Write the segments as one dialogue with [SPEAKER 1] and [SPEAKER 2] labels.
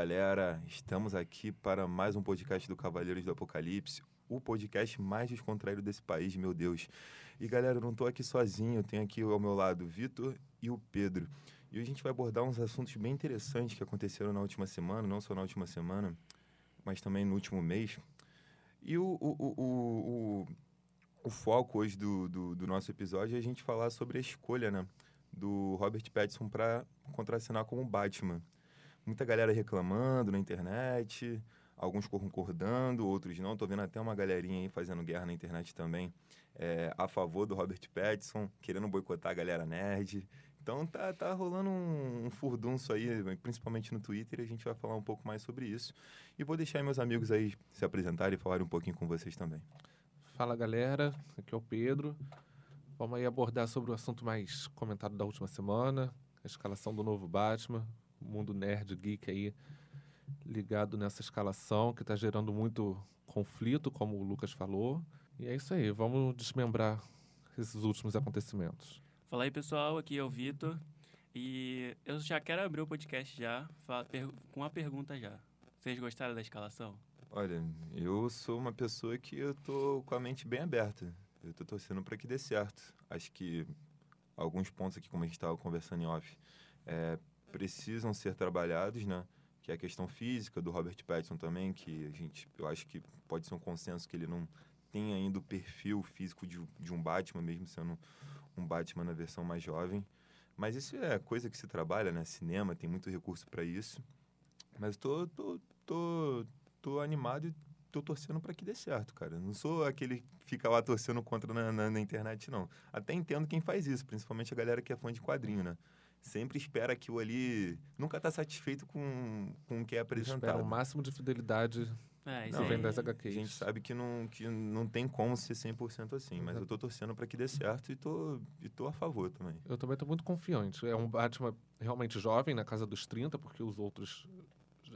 [SPEAKER 1] galera, estamos aqui para mais um podcast do Cavaleiros do Apocalipse, o podcast mais descontraído desse país, meu Deus. E galera, eu não estou aqui sozinho, tenho aqui ao meu lado o Vitor e o Pedro. E a gente vai abordar uns assuntos bem interessantes que aconteceram na última semana, não só na última semana, mas também no último mês. E o, o, o, o, o foco hoje do, do, do nosso episódio é a gente falar sobre a escolha né, do Robert Pattinson para contracenar como Batman muita galera reclamando na internet, alguns concordando, outros não. Tô vendo até uma galerinha aí fazendo guerra na internet também é, a favor do Robert Pattinson, querendo boicotar a galera nerd. Então tá, tá rolando um, um furdunço aí, principalmente no Twitter, e a gente vai falar um pouco mais sobre isso. E vou deixar meus amigos aí se apresentarem e falarem um pouquinho com vocês também.
[SPEAKER 2] Fala galera, aqui é o Pedro. Vamos aí abordar sobre o assunto mais comentado da última semana, a escalação do novo Batman, mundo nerd, geek aí, ligado nessa escalação que está gerando muito conflito, como o Lucas falou. E é isso aí, vamos desmembrar esses últimos acontecimentos.
[SPEAKER 3] Fala aí, pessoal, aqui é o Vitor. E eu já quero abrir o podcast já, com uma pergunta já. Vocês gostaram da escalação?
[SPEAKER 1] Olha, eu sou uma pessoa que eu tô com a mente bem aberta. Eu tô torcendo para que dê certo. Acho que alguns pontos aqui, como a gente estava conversando em off, é, precisam ser trabalhados, né? Que é a questão física do Robert Pattinson também, que a gente, eu acho que pode ser um consenso que ele não tem ainda o perfil físico de, de um Batman, mesmo sendo um Batman na versão mais jovem. Mas isso é coisa que se trabalha, né? Cinema tem muito recurso para isso. Mas tô, tô, tô, tô animado e tô torcendo para que dê certo, cara. Não sou aquele que fica lá torcendo contra na, na, na, internet, não. Até entendo quem faz isso, principalmente a galera que é fã de quadrinho, né? Sempre espera aquilo ali. Nunca está satisfeito com, com o que é apresentado. Espera
[SPEAKER 2] o máximo de fidelidade
[SPEAKER 3] é,
[SPEAKER 2] isso não, vem das HQs.
[SPEAKER 1] A gente sabe que não, que não tem como ser 100% assim, mas eu tô torcendo para que dê certo e tô, e tô a favor também.
[SPEAKER 2] Eu também tô muito confiante. É um Batman realmente jovem, na casa dos 30, porque os outros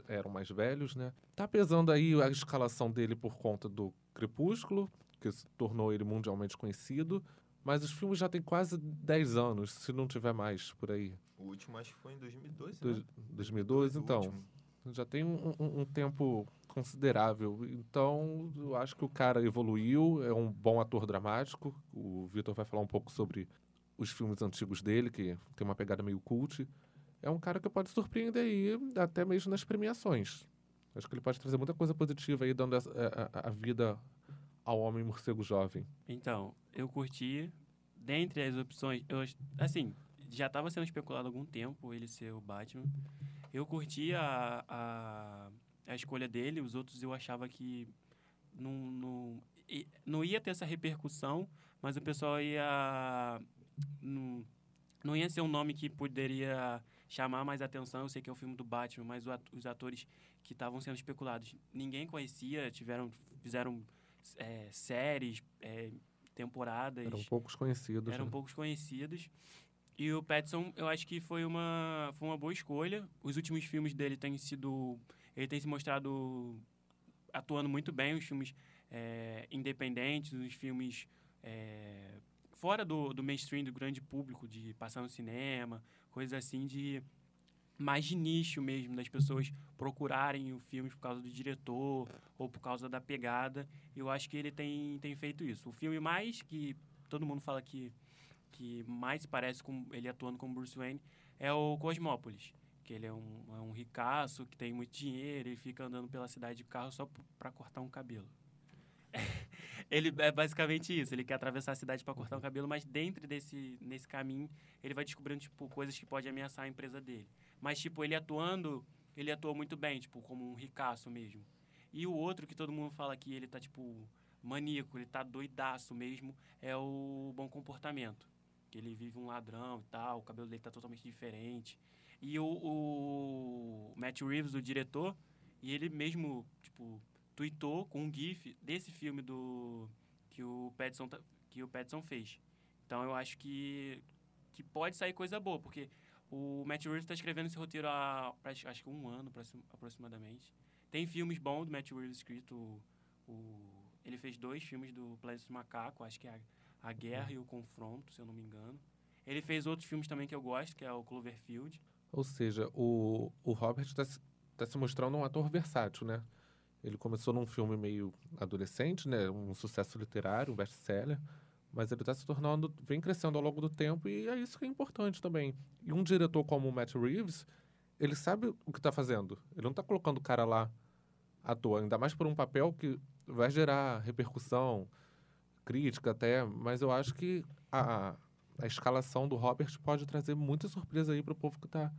[SPEAKER 2] eram mais velhos, né? Tá pesando aí a escalação dele por conta do Crepúsculo, que tornou ele mundialmente conhecido. Mas os filmes já têm quase 10 anos, se não tiver mais por aí.
[SPEAKER 1] O último acho que foi em 2012, Do, né?
[SPEAKER 2] 2012, então. Último. Já tem um, um, um, tempo considerável. Então, eu acho que o cara evoluiu, é um bom ator dramático. O Vitor vai falar um pouco sobre os filmes antigos dele, que tem uma pegada meio cult. É um cara que pode surpreender aí, até mesmo nas premiações. Acho que ele pode trazer muita coisa positiva aí, dando a, a, a vida ao Homem Morcego Jovem?
[SPEAKER 3] Então, eu curti. Dentre as opções, eu, assim, já estava sendo especulado há algum tempo ele ser o Batman. Eu curti a, a, a escolha dele, os outros eu achava que não, não, não ia ter essa repercussão, mas o pessoal ia. Não, não ia ser um nome que poderia chamar mais atenção. Eu sei que é o filme do Batman, mas os atores que estavam sendo especulados ninguém conhecia, tiveram, fizeram é, séries, é, temporadas.
[SPEAKER 2] Eram poucos conhecidos.
[SPEAKER 3] Eram
[SPEAKER 2] né?
[SPEAKER 3] poucos conhecidos. E o Petson, eu acho que foi uma, foi uma boa escolha. Os últimos filmes dele têm sido. Ele tem se mostrado atuando muito bem, os filmes é, independentes, os filmes é, fora do, do mainstream, do grande público, de passar no cinema, coisas assim, de mais de nicho mesmo, das pessoas procurarem o filme por causa do diretor ou por causa da pegada. Eu acho que ele tem, tem feito isso. O filme mais que todo mundo fala que, que mais parece com ele atuando como Bruce Wayne é o Cosmópolis. Que ele é um, é um ricaço que tem muito dinheiro e fica andando pela cidade de carro só para cortar um cabelo. ele é basicamente isso. Ele quer atravessar a cidade para cortar o cabelo, mas dentro desse nesse caminho ele vai descobrindo tipo coisas que podem ameaçar a empresa dele. Mas, tipo, ele atuando, ele atuou muito bem, tipo, como um ricaço mesmo. E o outro que todo mundo fala que ele tá, tipo, maníaco, ele tá doidaço mesmo, é o bom comportamento. Que ele vive um ladrão e tal, o cabelo dele tá totalmente diferente. E o, o Matt Reeves, o diretor, e ele mesmo, tipo, tweetou com um gif desse filme do que o Pattinson, tá, que o Pattinson fez. Então eu acho que, que pode sair coisa boa, porque o Matt Reeves está escrevendo esse roteiro há acho que um ano aproximadamente. Tem filmes bons do Matt Reeves escrito. O, ele fez dois filmes do Planeta Macaco, acho que é a, a Guerra e o Confronto, se eu não me engano. Ele fez outros filmes também que eu gosto, que é o Cloverfield.
[SPEAKER 2] Ou seja, o, o Robert está está se mostrando um ator versátil, né? Ele começou num filme meio adolescente, né? Um sucesso literário, um best-seller. Mas ele está se tornando, vem crescendo ao longo do tempo e é isso que é importante também. E um diretor como o Matt Reeves, ele sabe o que está fazendo. Ele não está colocando o cara lá à toa, ainda mais por um papel que vai gerar repercussão, crítica até, mas eu acho que a, a escalação do Robert pode trazer muita surpresa aí para o povo que está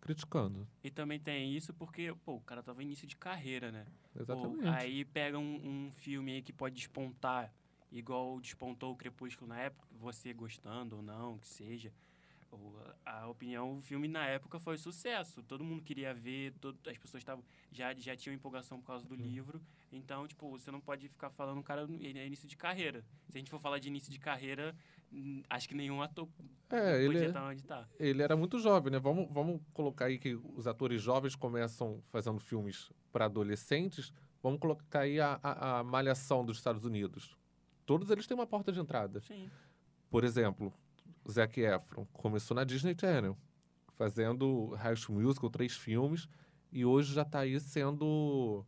[SPEAKER 2] criticando.
[SPEAKER 3] E também tem isso porque, pô, o cara tava início de carreira, né?
[SPEAKER 2] Exatamente.
[SPEAKER 3] Pô, aí pega um, um filme aí que pode despontar, igual despontou o Crepúsculo na época, você gostando ou não, que seja. A opinião, o filme na época foi sucesso. Todo mundo queria ver, todo, as pessoas estavam já, já tinham empolgação por causa do livro. Então, tipo, você não pode ficar falando, cara, é início de carreira. Se a gente for falar de início de carreira, hum, acho que nenhum ator
[SPEAKER 2] é, ele,
[SPEAKER 3] estar onde está.
[SPEAKER 2] Ele era muito jovem, né? Vamos, vamos colocar aí que os atores jovens começam fazendo filmes para adolescentes. Vamos colocar aí a, a, a Malhação dos Estados Unidos. Todos eles têm uma porta de entrada.
[SPEAKER 3] Sim.
[SPEAKER 2] Por exemplo, Zac Efron começou na Disney Channel, fazendo High School Musical, três filmes, e hoje já está aí sendo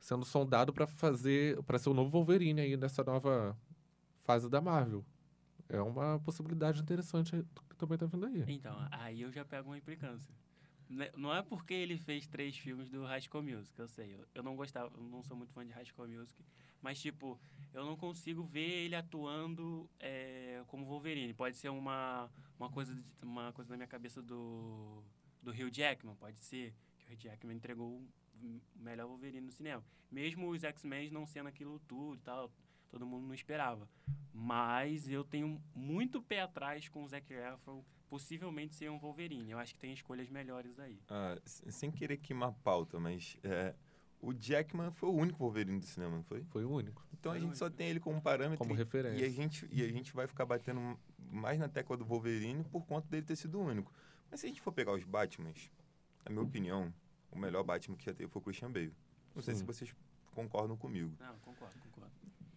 [SPEAKER 2] sendo sondado para fazer para ser o novo Wolverine aí nessa nova fase da Marvel. É uma possibilidade interessante que também está vindo aí.
[SPEAKER 3] Então, aí eu já pego uma implicância. Né, não é porque ele fez três filmes do High School Music, eu sei. Eu, não gostava, eu não sou muito fã de High School Music. Mas, tipo, eu não consigo ver ele atuando é, como Wolverine. Pode ser uma, uma, coisa, uma coisa na minha cabeça do, do Hugh Jackman, pode ser. Que o Hugh Jackman entregou o melhor Wolverine no cinema. Mesmo os X-Men não sendo aquilo tudo e tal, todo mundo não esperava. Mas eu tenho muito pé atrás com o Zac Efron possivelmente ser um Wolverine. Eu acho que tem escolhas melhores aí.
[SPEAKER 1] Ah, sem querer queimar pauta, mas é, o Jackman foi o único Wolverine do cinema, não foi?
[SPEAKER 2] Foi o único.
[SPEAKER 1] Então
[SPEAKER 2] foi
[SPEAKER 1] a gente só tem ele como parâmetro.
[SPEAKER 2] Como
[SPEAKER 1] e,
[SPEAKER 2] referência.
[SPEAKER 1] E a, gente, e a gente vai ficar batendo mais na tecla do Wolverine por conta dele ter sido o único. Mas se a gente for pegar os Batmans, na minha opinião, o melhor Batman que já teve foi o Christian Bale. Não Sim. sei se vocês concordam comigo.
[SPEAKER 3] Não, concordo, concordo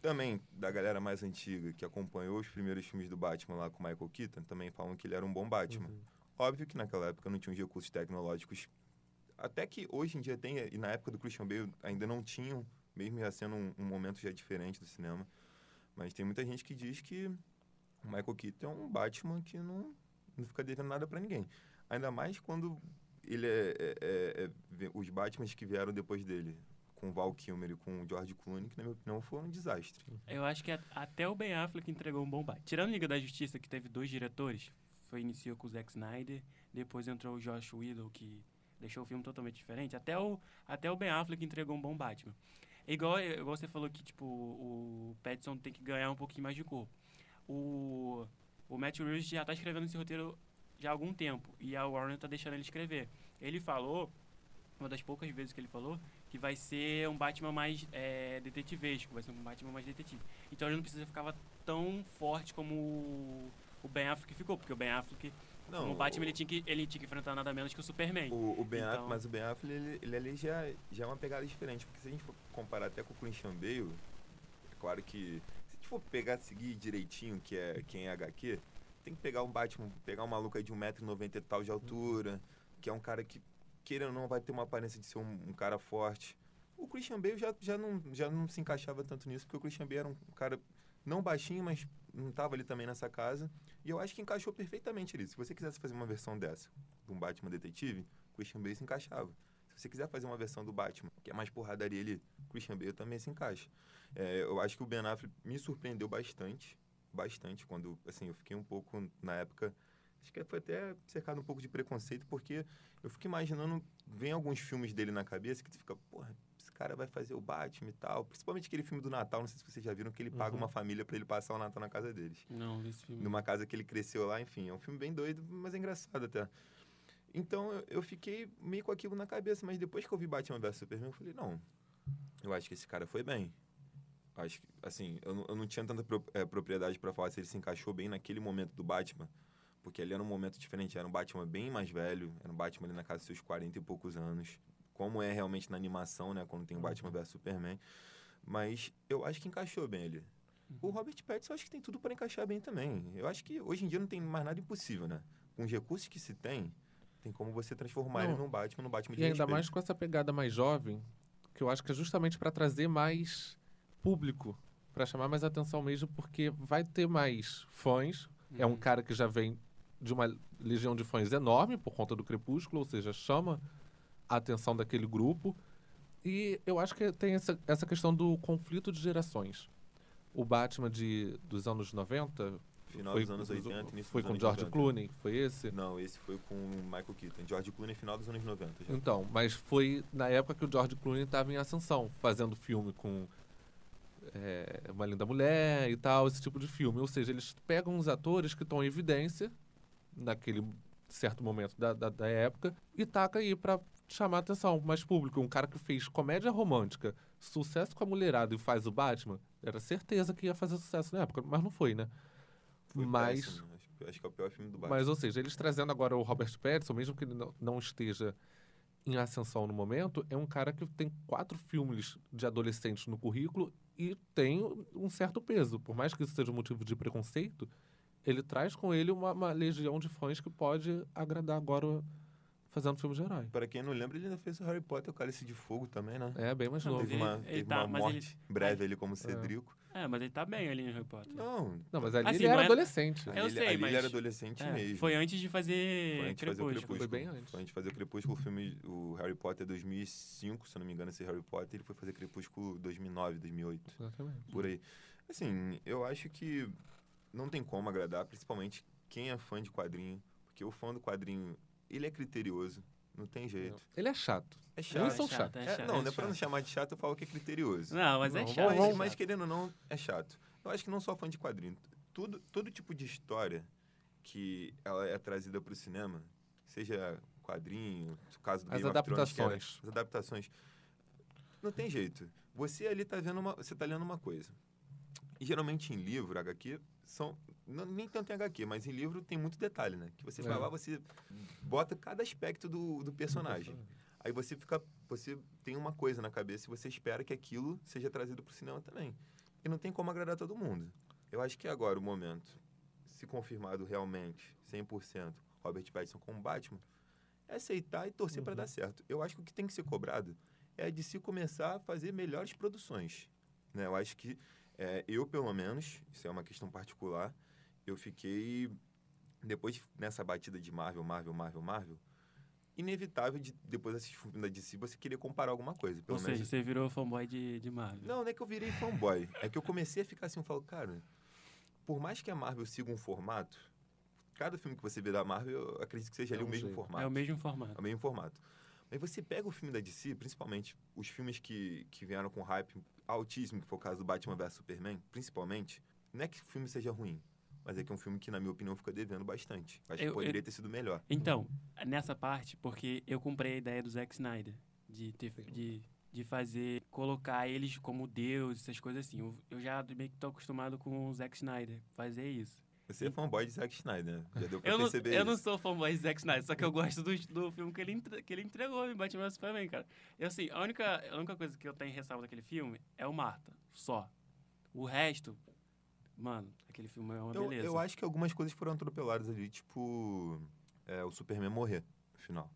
[SPEAKER 1] também da galera mais antiga que acompanhou os primeiros filmes do Batman lá com o Michael Keaton, também falam que ele era um bom Batman. Uhum. Óbvio que naquela época não tinha os recursos tecnológicos. Até que hoje em dia tem, e na época do Christian Bale ainda não tinham, mesmo já sendo um, um momento já diferente do cinema. Mas tem muita gente que diz que o Michael Keaton é um Batman que não, não fica devendo nada para ninguém. Ainda mais quando ele é, é, é, é, os Batmans que vieram depois dele com o Val Kilmer e com o George Clooney, que na minha opinião foi um desastre.
[SPEAKER 3] Eu acho que até o Ben Affleck entregou um bom bate. Tirando Liga da Justiça, que teve dois diretores, foi iniciou com o Zack Snyder, depois entrou o Josh Whedon, que deixou o filme totalmente diferente. Até o, até o Ben Affleck entregou um bom Batman. Igual, igual você falou que tipo, o Pattinson tem que ganhar um pouquinho mais de corpo. O, o Matt Reeves já está escrevendo esse roteiro já há algum tempo, e a Warner está deixando ele escrever. Ele falou, uma das poucas vezes que ele falou, que vai ser um Batman mais é, detetivesco, vai ser um Batman mais detetive. Então ele não precisa ficar tão forte como o Ben Affleck ficou, porque o Ben Affleck não, como Batman, o, ele, tinha que, ele tinha que enfrentar nada menos que o Superman.
[SPEAKER 1] O, o ben então... Affleck, mas o Ben Affleck, ele, ele ali já, já é uma pegada diferente. Porque se a gente for comparar até com o Christian Bale, é claro que se a gente for pegar, seguir direitinho que é, quem é HQ, tem que pegar um Batman, pegar um maluco aí de 1,90m e tal de altura, que é um cara que queira ou não, vai ter uma aparência de ser um, um, cara forte. O Christian Bale já, já, não, já não se encaixava tanto nisso, porque o Christian Bale era um cara não baixinho, mas não estava ali também nessa casa. E eu acho que encaixou perfeitamente ali. Se você quisesse fazer uma versão dessa, de um Batman detetive, Christian Bale se encaixava. Se você quiser fazer uma versão do Batman, que é mais porradaria ali, Christian Bale também se encaixa. É, eu acho que o Ben Affleck me surpreendeu bastante, bastante, quando, assim, eu fiquei um pouco, na época, acho que foi até cercado um pouco de preconceito, porque eu fico imaginando, vem alguns filmes dele na cabeça que tu fica, porra, esse cara vai fazer o Batman e tal. Principalmente aquele filme do Natal, não sei se vocês já viram, que ele uhum. paga uma família para ele passar o Natal na casa deles.
[SPEAKER 3] Não, esse filme.
[SPEAKER 1] Numa casa que ele cresceu lá, enfim. É um filme bem doido, mas é engraçado até. Então eu, fiquei meio com aquilo na cabeça, mas depois que eu vi Batman vs Superman, eu falei, não, eu acho que esse cara foi bem. Acho que, assim, eu não, eu não tinha tanta pro, é, propriedade para falar se ele se encaixou bem naquele momento do Batman porque ali era um momento diferente, era um Batman bem mais velho, era um Batman ali na casa dos seus 40 e poucos anos, como é realmente na animação, né, quando tem o Batman vs Superman. Mas eu acho que encaixou bem ali. O Robert Pattinson eu acho que tem tudo para encaixar bem também. Eu acho que hoje em dia não tem mais nada impossível, né? Com os recursos que se tem, Tem como você transformar
[SPEAKER 2] Não.
[SPEAKER 1] ele num Batman, num Batman de
[SPEAKER 2] E ainda
[SPEAKER 1] respeito.
[SPEAKER 2] mais com essa pegada mais jovem, que eu acho que é justamente para trazer mais público, para chamar mais atenção mesmo, porque vai ter mais fãs. É um
[SPEAKER 3] Uhum.
[SPEAKER 2] cara que já vem de uma legião de fãs enorme por conta do Crepúsculo, ou seja, chama a atenção daquele grupo. E eu acho que tem essa, essa questão do conflito de gerações. O Batman de, dos anos 90
[SPEAKER 1] Final
[SPEAKER 2] foi,
[SPEAKER 1] dos anos 80, início
[SPEAKER 2] foi com George
[SPEAKER 1] 90.
[SPEAKER 2] Clooney, foi esse?
[SPEAKER 1] Não, esse foi com o Michael Keaton. George Clooney, final dos anos 90. Já.
[SPEAKER 2] Então, mas foi na época que o George Clooney estava em ascensão, fazendo filme com é, Uma Linda Mulher e tal, esse tipo de filme. Ou seja, eles pegam os atores que estão em evidência naquele certo momento da, da, da época e taca aí pra chamar a atenção mais público. Um cara que fez comédia romântica, sucesso com a mulherada e faz o Batman, era certeza que ia fazer sucesso na época, mas não foi, né?
[SPEAKER 1] Foi
[SPEAKER 2] mas
[SPEAKER 1] péssimo. Acho, acho que é o pior filme do Batman.
[SPEAKER 2] mas, ou seja, eles trazendo agora o Robert Pattinson, mesmo que ele não, não esteja em ascensão no momento, é um cara que tem quatro filmes de adolescentes no currículo e tem um certo peso. Por mais que isso seja um motivo de preconceito, ele traz com ele uma, uma legião de fãs que pode agradar agora fazendo filme de herói.
[SPEAKER 1] Para quem não lembra, ele ainda fez o Harry Potter, o Cálice de Fogo também, né?
[SPEAKER 2] É, bem mais novo.
[SPEAKER 1] Teve
[SPEAKER 3] ele-
[SPEAKER 1] uma,
[SPEAKER 3] ele
[SPEAKER 1] teve
[SPEAKER 3] tá-
[SPEAKER 1] uma
[SPEAKER 3] mas
[SPEAKER 1] morte breve ali como Cedrico.
[SPEAKER 3] É, mas ele tá bem ali no Harry Potter.
[SPEAKER 1] Não,
[SPEAKER 2] Não, mas ali
[SPEAKER 3] Assim,
[SPEAKER 2] ele era
[SPEAKER 3] é-
[SPEAKER 2] adolescente.
[SPEAKER 1] ali,
[SPEAKER 3] Eu
[SPEAKER 1] ele-
[SPEAKER 3] sei,
[SPEAKER 1] ali
[SPEAKER 3] mas-
[SPEAKER 1] ele era adolescente
[SPEAKER 3] É,
[SPEAKER 1] mesmo.
[SPEAKER 3] foi antes de fazer
[SPEAKER 1] Foi antes de fazer o
[SPEAKER 3] Crepúsculo.
[SPEAKER 1] Crepúsculo.
[SPEAKER 2] Foi bem antes.
[SPEAKER 1] Foi antes de fazer o Crepúsculo, o filme, o Harry Potter 2005, se eu não me engano, esse Harry Potter, ele foi fazer Crepúsculo 2009, 2008,
[SPEAKER 2] Exatamente.
[SPEAKER 1] por aí. Assim, eu acho que não tem como agradar, principalmente quem é fã de quadrinho, porque o fã do quadrinho, ele é criterioso, não tem jeito.
[SPEAKER 2] Ele é chato.
[SPEAKER 1] É
[SPEAKER 2] Eles
[SPEAKER 1] chato.
[SPEAKER 2] são
[SPEAKER 3] chato,
[SPEAKER 2] chatos.
[SPEAKER 3] é
[SPEAKER 1] É,
[SPEAKER 3] chato,
[SPEAKER 1] não,
[SPEAKER 3] é
[SPEAKER 1] não é pra não
[SPEAKER 3] chato.
[SPEAKER 1] chamar de chato, eu falo que é criterioso.
[SPEAKER 3] Não, mas é
[SPEAKER 2] Não,
[SPEAKER 3] chato.
[SPEAKER 1] Mas, mas querendo ou não, é chato. Eu acho que não só fã de quadrinho. Tudo, todo tipo de história que ela é trazida para o cinema, seja quadrinho, no caso do
[SPEAKER 2] As
[SPEAKER 1] Game Thrones, que era-
[SPEAKER 2] adaptações.
[SPEAKER 1] as adaptações. Não tem jeito. Você ali tá vendo uma, você tá lendo uma coisa. E geralmente em livro, HQ, são não- nem tanto em HQ, mas em livro tem muito detalhe, né? Que você vai
[SPEAKER 2] É.
[SPEAKER 1] lá, você bota cada aspecto do, do personagem. Aí você fica, você tem uma coisa na cabeça e você espera que aquilo seja trazido para o cinema também. E não tem como agradar todo mundo. Eu acho que agora o momento, se confirmado realmente 100% Robert Pattinson como Batman, é aceitar e torcer para
[SPEAKER 2] Uhum.
[SPEAKER 1] dar certo. Eu acho que o que tem que ser cobrado é de se começar a fazer melhores produções. Né? Eu acho que é, eu, pelo menos, isso é uma questão particular, eu fiquei depois nessa batida de Marvel, Marvel, Marvel, Marvel, inevitável de depois filme da DC você querer comparar alguma coisa. Pelo
[SPEAKER 3] Ou
[SPEAKER 1] menos
[SPEAKER 3] seja, você virou fanboy de, de Marvel.
[SPEAKER 1] não, não é que eu virei fanboy. É que eu comecei a ficar assim, eu falo, cara, por mais que a Marvel siga um formato, cada filme que você vê da Marvel, eu acredito que seja
[SPEAKER 2] É
[SPEAKER 1] ali o
[SPEAKER 2] um
[SPEAKER 1] mesmo
[SPEAKER 2] jeito.
[SPEAKER 1] formato.
[SPEAKER 3] É o mesmo
[SPEAKER 1] É
[SPEAKER 3] formato.
[SPEAKER 1] o mesmo formato. Mas você pega o filme da DC, principalmente os filmes que, que vieram com hype altíssimo, que foi o caso do Batman vs Superman, principalmente, não é que o filme seja ruim, mas é que é um filme que, na minha opinião, fica devendo bastante. Acho
[SPEAKER 3] Eu-
[SPEAKER 1] que poderia ter sido melhor.
[SPEAKER 3] Então, nessa parte, porque eu comprei a ideia do Zack Snyder de, ter, de, de fazer, colocar eles como Deus, essas coisas assim. Eu, eu já meio que tô acostumado com o Zack Snyder fazer isso.
[SPEAKER 1] Você é fanboy de Zack Snyder, né? Já deu pra
[SPEAKER 3] Eu não,
[SPEAKER 1] perceber
[SPEAKER 3] eu
[SPEAKER 1] isso.
[SPEAKER 3] não sou fanboy de Zack Snyder, só que eu gosto do, do filme que ele, entre- que ele entregou em Batman Superman, cara. Eu, assim, a única, a única coisa que eu tenho ressalva daquele filme é o Marta, só. O resto, mano, aquele filme é uma
[SPEAKER 1] Eu,
[SPEAKER 3] beleza.
[SPEAKER 1] eu acho que algumas coisas foram atropeladas ali, tipo é, o Superman morrer no final.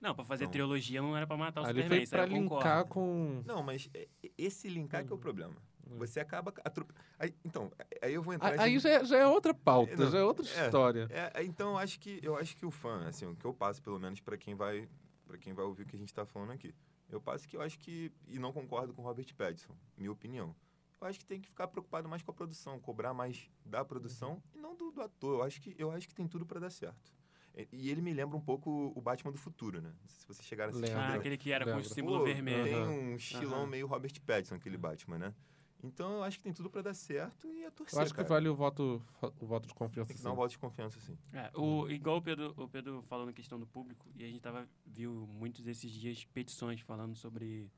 [SPEAKER 3] Não, pra fazer
[SPEAKER 1] Então-
[SPEAKER 3] trilogia não era pra matar o
[SPEAKER 2] Ali
[SPEAKER 3] Superman,
[SPEAKER 2] foi
[SPEAKER 3] isso aí
[SPEAKER 2] pra
[SPEAKER 3] eu
[SPEAKER 2] linkar
[SPEAKER 3] concordo.
[SPEAKER 2] com.
[SPEAKER 1] Não, mas esse linkar que é o problema. Você acaba atrope... aí, Então, aí eu vou entrar...
[SPEAKER 2] Aí
[SPEAKER 1] de-
[SPEAKER 2] já é, já é outra pauta,
[SPEAKER 1] Não,
[SPEAKER 2] já é outra
[SPEAKER 1] é.
[SPEAKER 2] história.
[SPEAKER 1] É, é, então eu acho que eu acho que o fã, assim, o que eu passo pelo menos para quem vai para quem vai ouvir o que a gente tá falando aqui. Eu passo que eu acho que e não concordo com o Robert Pattinson, minha opinião. Eu acho que tem que ficar preocupado mais com a produção, cobrar mais da produção e não do, do ator. Eu acho que eu acho que tem tudo para dar certo. E, e ele me lembra um pouco o Batman do futuro, né? Se vocês chegaram a assistir.
[SPEAKER 2] Lembra.
[SPEAKER 3] Ah, aquele que era com o
[SPEAKER 2] Lembra.
[SPEAKER 3] símbolo
[SPEAKER 1] Pô,
[SPEAKER 3] vermelho.
[SPEAKER 1] Tem um estilão
[SPEAKER 3] Aham.
[SPEAKER 1] meio Robert Pattinson, aquele Batman, né? Então eu acho que tem tudo para dar certo e a torcer,
[SPEAKER 2] Eu acho que
[SPEAKER 1] cara.
[SPEAKER 2] vale o voto, o voto de confiança.
[SPEAKER 1] Tem que dar um voto de confiança, sim.
[SPEAKER 3] É, o, igual o Pedro, o Pedro falou na questão do público, e a gente tava, viu muitos desses dias petições falando sobre,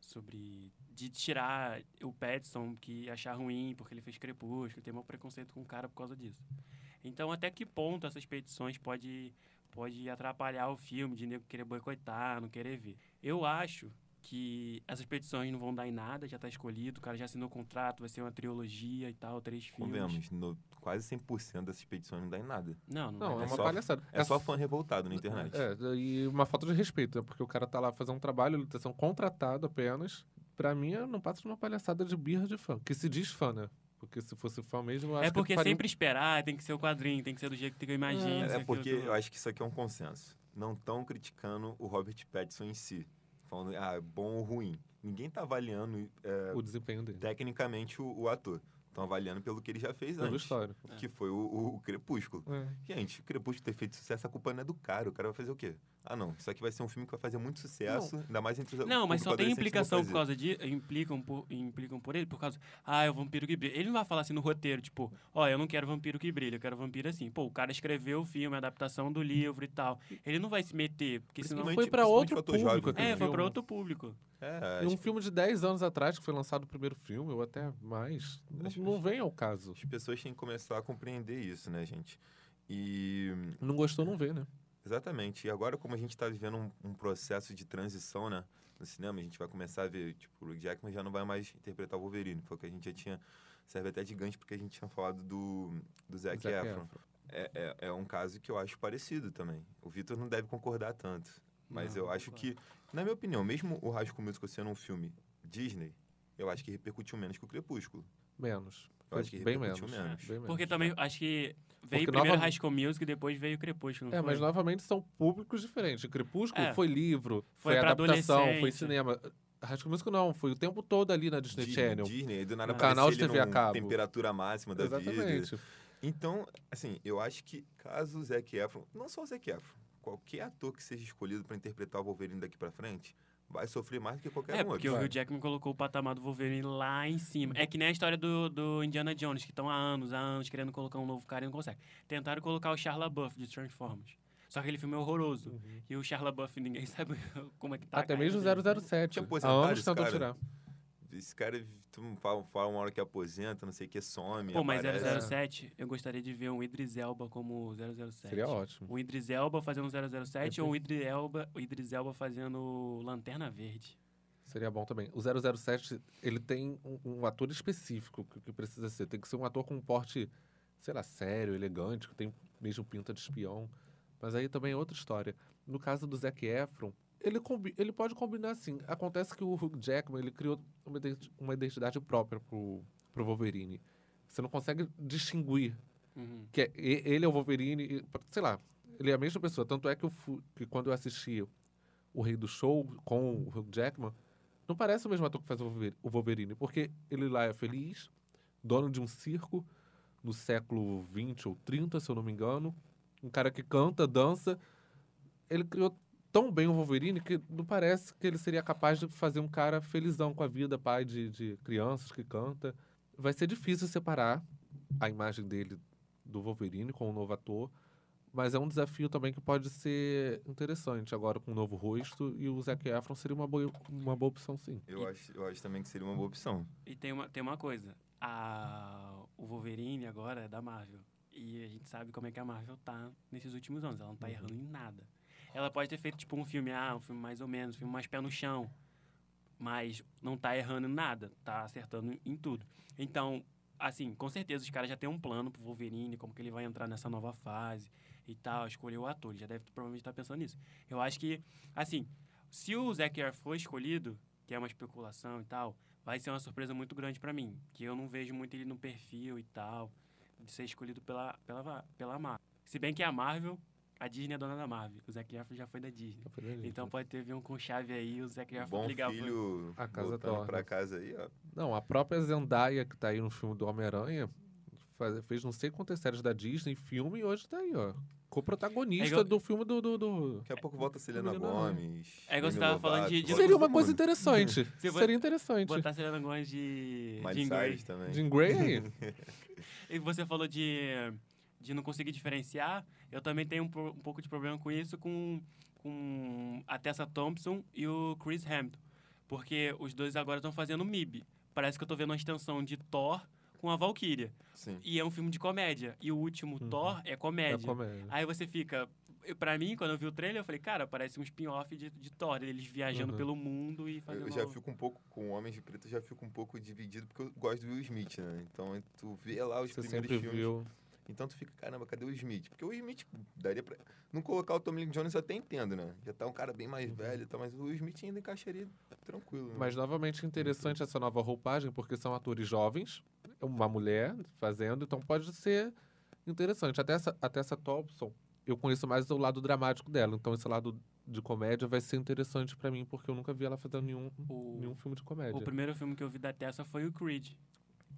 [SPEAKER 3] sobre de tirar o Petson, que achar ruim porque ele fez Crepúsculo, tem um preconceito com o cara por causa disso. Então, até que ponto essas petições pode, pode atrapalhar o filme, de nego querer boicotar, não querer ver? Eu acho que essas petições não vão dar em nada, já está escolhido, o cara já assinou o contrato, vai ser uma trilogia e tal, três filmes.
[SPEAKER 1] Convenhamos, no, quase 100% dessas petições não dá em nada.
[SPEAKER 3] Não, não,
[SPEAKER 2] Não, é
[SPEAKER 3] dar.
[SPEAKER 2] uma
[SPEAKER 1] só-
[SPEAKER 2] palhaçada.
[SPEAKER 1] É só fã revoltado na internet.
[SPEAKER 2] É, e uma falta de respeito, né? Porque o cara tá lá fazendo um trabalho, ele tá sendo contratado apenas. Pra mim, não passa de uma palhaçada de birra de fã. Que se diz fã, né? Porque se fosse fã mesmo, eu acho
[SPEAKER 3] É porque
[SPEAKER 2] que faria...
[SPEAKER 3] sempre esperar, tem que ser o quadrinho, tem que ser do jeito que eu imagino.
[SPEAKER 2] É,
[SPEAKER 1] É,
[SPEAKER 3] o que,
[SPEAKER 1] porque
[SPEAKER 3] eu tô-
[SPEAKER 1] eu acho que isso aqui é um consenso. Não estão criticando o Robert Pattinson em si. Falando, ah, é bom ou ruim. Ninguém tá avaliando é,
[SPEAKER 2] o desempenho dele.
[SPEAKER 1] tecnicamente o, o ator. Estão avaliando pelo que ele já fez
[SPEAKER 2] Pelo
[SPEAKER 1] antes.
[SPEAKER 2] histórico.
[SPEAKER 1] Que foi o, o- o Crepúsculo.
[SPEAKER 2] É.
[SPEAKER 1] Gente, o Crepúsculo ter feito sucesso, a culpa não é do cara. O cara vai fazer o quê? Ah, não. Isso aqui vai ser um filme que vai fazer muito sucesso, ainda mais entre os
[SPEAKER 3] Não, mas só tem implicação por causa de. Implicam por, implicam por ele, por causa. Ah, é o vampiro que brilha. Ele não vai falar assim no roteiro, tipo, ó, eu não quero vampiro que brilha, eu quero vampiro assim. Pô, o cara escreveu o filme, a adaptação do livro e tal. Ele não vai se meter, porque senão.
[SPEAKER 2] Foi pra
[SPEAKER 1] principalmente
[SPEAKER 2] outro
[SPEAKER 1] fator jovem,
[SPEAKER 2] público.
[SPEAKER 1] né?
[SPEAKER 3] É, foi pra outro público.
[SPEAKER 1] É,
[SPEAKER 2] E um filme de 10 anos atrás, que foi lançado o primeiro filme, ou até mais, não, não vem ao caso.
[SPEAKER 1] as pessoas têm que começar a compreender isso, né, gente? E
[SPEAKER 2] Não gostou, não vê, né?
[SPEAKER 1] Exatamente. E agora, como a gente está vivendo um, um processo de transição, né? No cinema, a gente vai começar a ver, tipo, o Jackman já não vai mais interpretar o Wolverine. Foi o que a gente já tinha... Serve até de gancho, porque a gente tinha falado do, do Zac,
[SPEAKER 2] Zac
[SPEAKER 1] Efron.
[SPEAKER 2] Efron.
[SPEAKER 1] É, é, é um caso que eu acho parecido também. O Vitor não deve concordar tanto. Mas
[SPEAKER 3] Não,
[SPEAKER 1] eu acho que, na minha opinião, mesmo o School Musical sendo um filme Disney, eu acho que repercutiu menos que o Crepúsculo.
[SPEAKER 2] Menos.
[SPEAKER 1] Eu acho que
[SPEAKER 2] bem menos.
[SPEAKER 1] menos.
[SPEAKER 2] bem menos.
[SPEAKER 3] Porque também acho que veio
[SPEAKER 2] Porque
[SPEAKER 3] primeiro
[SPEAKER 2] nova-
[SPEAKER 3] High School Music e depois veio Crepúsculo.
[SPEAKER 2] É,
[SPEAKER 3] foi?
[SPEAKER 2] mas novamente são públicos diferentes. Crepúsculo
[SPEAKER 3] É.
[SPEAKER 2] foi livro,
[SPEAKER 3] Foi
[SPEAKER 2] foi, adaptação, foi cinema. High School Musical não, foi o tempo todo ali na Disney
[SPEAKER 1] Di-
[SPEAKER 2] Channel.
[SPEAKER 1] Disney, do nada
[SPEAKER 3] No
[SPEAKER 2] canal de
[SPEAKER 1] ele
[SPEAKER 2] TV a cabo.
[SPEAKER 1] temperatura máxima da vida.
[SPEAKER 2] Exatamente.
[SPEAKER 1] Então, assim, eu acho que caso o Zac Efron, não só o Zac Efron, qualquer ator que seja escolhido para interpretar o Wolverine daqui para frente, vai sofrer mais do que qualquer
[SPEAKER 3] É,
[SPEAKER 1] um
[SPEAKER 3] porque
[SPEAKER 1] outro.
[SPEAKER 3] o Hugh Jackman colocou o patamar do Wolverine lá em cima. É que nem a história do, do Indiana Jones, que estão há anos, há anos querendo colocar um novo cara e não consegue. Tentaram colocar o Charla Buff de Transformers. Só que aquele filme é horroroso.
[SPEAKER 2] Uhum.
[SPEAKER 3] E o Charla Buff, ninguém sabe como é que tá.
[SPEAKER 2] Até mesmo
[SPEAKER 3] dele.
[SPEAKER 2] 007.
[SPEAKER 1] Tinha
[SPEAKER 2] anos tentou tirar.
[SPEAKER 1] Esse cara tu fala, fala uma hora que aposenta, não sei o que, some.
[SPEAKER 3] Pô, mas
[SPEAKER 1] aparece.
[SPEAKER 3] 007, eu gostaria de ver um Idris Elba como 007.
[SPEAKER 2] Seria ótimo.
[SPEAKER 3] O Idris Elba fazendo 007
[SPEAKER 2] Perfeito.
[SPEAKER 3] ou o Idris Elba, o Idris Elba fazendo Lanterna Verde.
[SPEAKER 2] Seria bom também. O 007, ele tem um, um ator específico que, que precisa ser. Tem que ser um ator com um porte, sei lá, sério, elegante, que tem mesmo pinta de espião. Mas aí também é outra história. No caso do Zac Efron, ele, ele pode combinar assim. Acontece que o Hugh Jackman, ele criou uma identi- uma identidade própria pro, pro Wolverine. Você não consegue distinguir
[SPEAKER 3] Uhum.
[SPEAKER 2] que é- ele é o Wolverine, sei lá, ele é a mesma pessoa. Tanto é que, eu fu- que quando eu assisti o Rei do Show com o Hugh Jackman, não parece o mesmo ator que faz o Wolverine, porque ele lá é feliz, dono de um circo no século 20 ou 30, se eu não me engano, um cara que canta, dança. Ele criou tão bem o Wolverine que não parece que ele seria capaz de fazer um cara felizão com a vida, pai de, de crianças que canta. Vai ser difícil separar a imagem dele do Wolverine com o novo ator, mas é um desafio também que pode ser interessante agora com o novo rosto e o Zac Efron seria uma boa, uma boa opção sim.
[SPEAKER 1] Eu acho, eu acho também que seria uma boa opção.
[SPEAKER 3] E tem uma, tem uma coisa. A, o Wolverine agora é da Marvel. E a gente sabe como é que a Marvel tá nesses últimos anos. Ela não tá
[SPEAKER 2] Uhum.
[SPEAKER 3] errando em nada. Ela pode ter feito, tipo, um filme, ah, um filme mais ou menos, um filme mais pé no chão. Mas não tá errando em nada. Tá acertando em tudo. Então, assim, com certeza os caras já têm um plano pro Wolverine, como que ele vai entrar nessa nova fase e tal, escolher o ator. Ele já deve provavelmente estar pensando nisso. Eu acho que, assim, se o Zac Efron for escolhido, que é uma especulação e tal, vai ser uma surpresa muito grande pra mim. Que eu não vejo muito ele no perfil e tal, de ser escolhido pela, pela, pela Marvel. Se bem que a Marvel, a Disney é dona da Marvel. O Zac Efron já foi da Disney. Então pode ter um com chave aí, o Zac Efron
[SPEAKER 1] Bom
[SPEAKER 3] ligar pro-
[SPEAKER 1] filho
[SPEAKER 2] A casa
[SPEAKER 1] voltando
[SPEAKER 2] torna.
[SPEAKER 1] pra casa aí, ó.
[SPEAKER 2] Não, a própria Zendaya que tá aí no filme do Homem-Aranha faz- fez não sei quantas séries da Disney, filme, e hoje tá aí, ó. Co-protagonista
[SPEAKER 3] É igual-
[SPEAKER 2] do filme do. do, do-
[SPEAKER 1] Daqui a pouco volta a Selena. Gomes.
[SPEAKER 3] É igual você tava falando de- de-
[SPEAKER 2] Seria uma coisa interessante. Seria interessante.
[SPEAKER 3] Botar Selena Gomez de
[SPEAKER 1] Miley
[SPEAKER 3] Jean Grey.
[SPEAKER 1] Cyrus também.
[SPEAKER 2] Jean Grey?
[SPEAKER 3] E você falou de, de não conseguir diferenciar. Eu também tenho um, um pouco de problema com isso com, com a Tessa Thompson e o Chris Hampton. Porque os dois agora estão fazendo MIB. Parece que eu tô vendo uma extensão de Thor com a Valkyria.
[SPEAKER 1] Sim.
[SPEAKER 3] E é um filme de comédia. E o último
[SPEAKER 2] Uhum.
[SPEAKER 3] Thor é
[SPEAKER 2] É
[SPEAKER 3] comédia.
[SPEAKER 2] comédia.
[SPEAKER 3] Aí você fica, pra mim, quando eu vi o trailer, eu falei, cara, parece um spin-off de, de Thor, eles viajando
[SPEAKER 2] Uhum.
[SPEAKER 3] pelo mundo e fazendo...
[SPEAKER 1] Eu já fico um pouco, com Homens de Preto, eu já fico um pouco dividido, porque eu gosto do Will Smith, né? Então, tu vê lá os
[SPEAKER 2] Você
[SPEAKER 1] primeiros filmes.
[SPEAKER 2] viu.
[SPEAKER 1] Então tu fica, caramba, cadê o Smith? Porque o Smith daria pra. Não colocar o Tommy Lee Jones eu até entendo, né? Já tá um cara bem mais velho e tal, mas o Smith ainda encaixaria tranquilo. Né?
[SPEAKER 2] Mas novamente interessante essa nova roupagem, porque são atores jovens, é uma mulher fazendo, então pode ser interessante. Até essa, até essa Thompson, eu conheço mais o lado dramático dela, então esse lado de comédia vai ser interessante pra mim, porque eu nunca vi ela fazendo nenhum,
[SPEAKER 3] O,
[SPEAKER 2] nenhum filme de comédia.
[SPEAKER 3] o primeiro filme que eu vi da Tessa foi o Creed.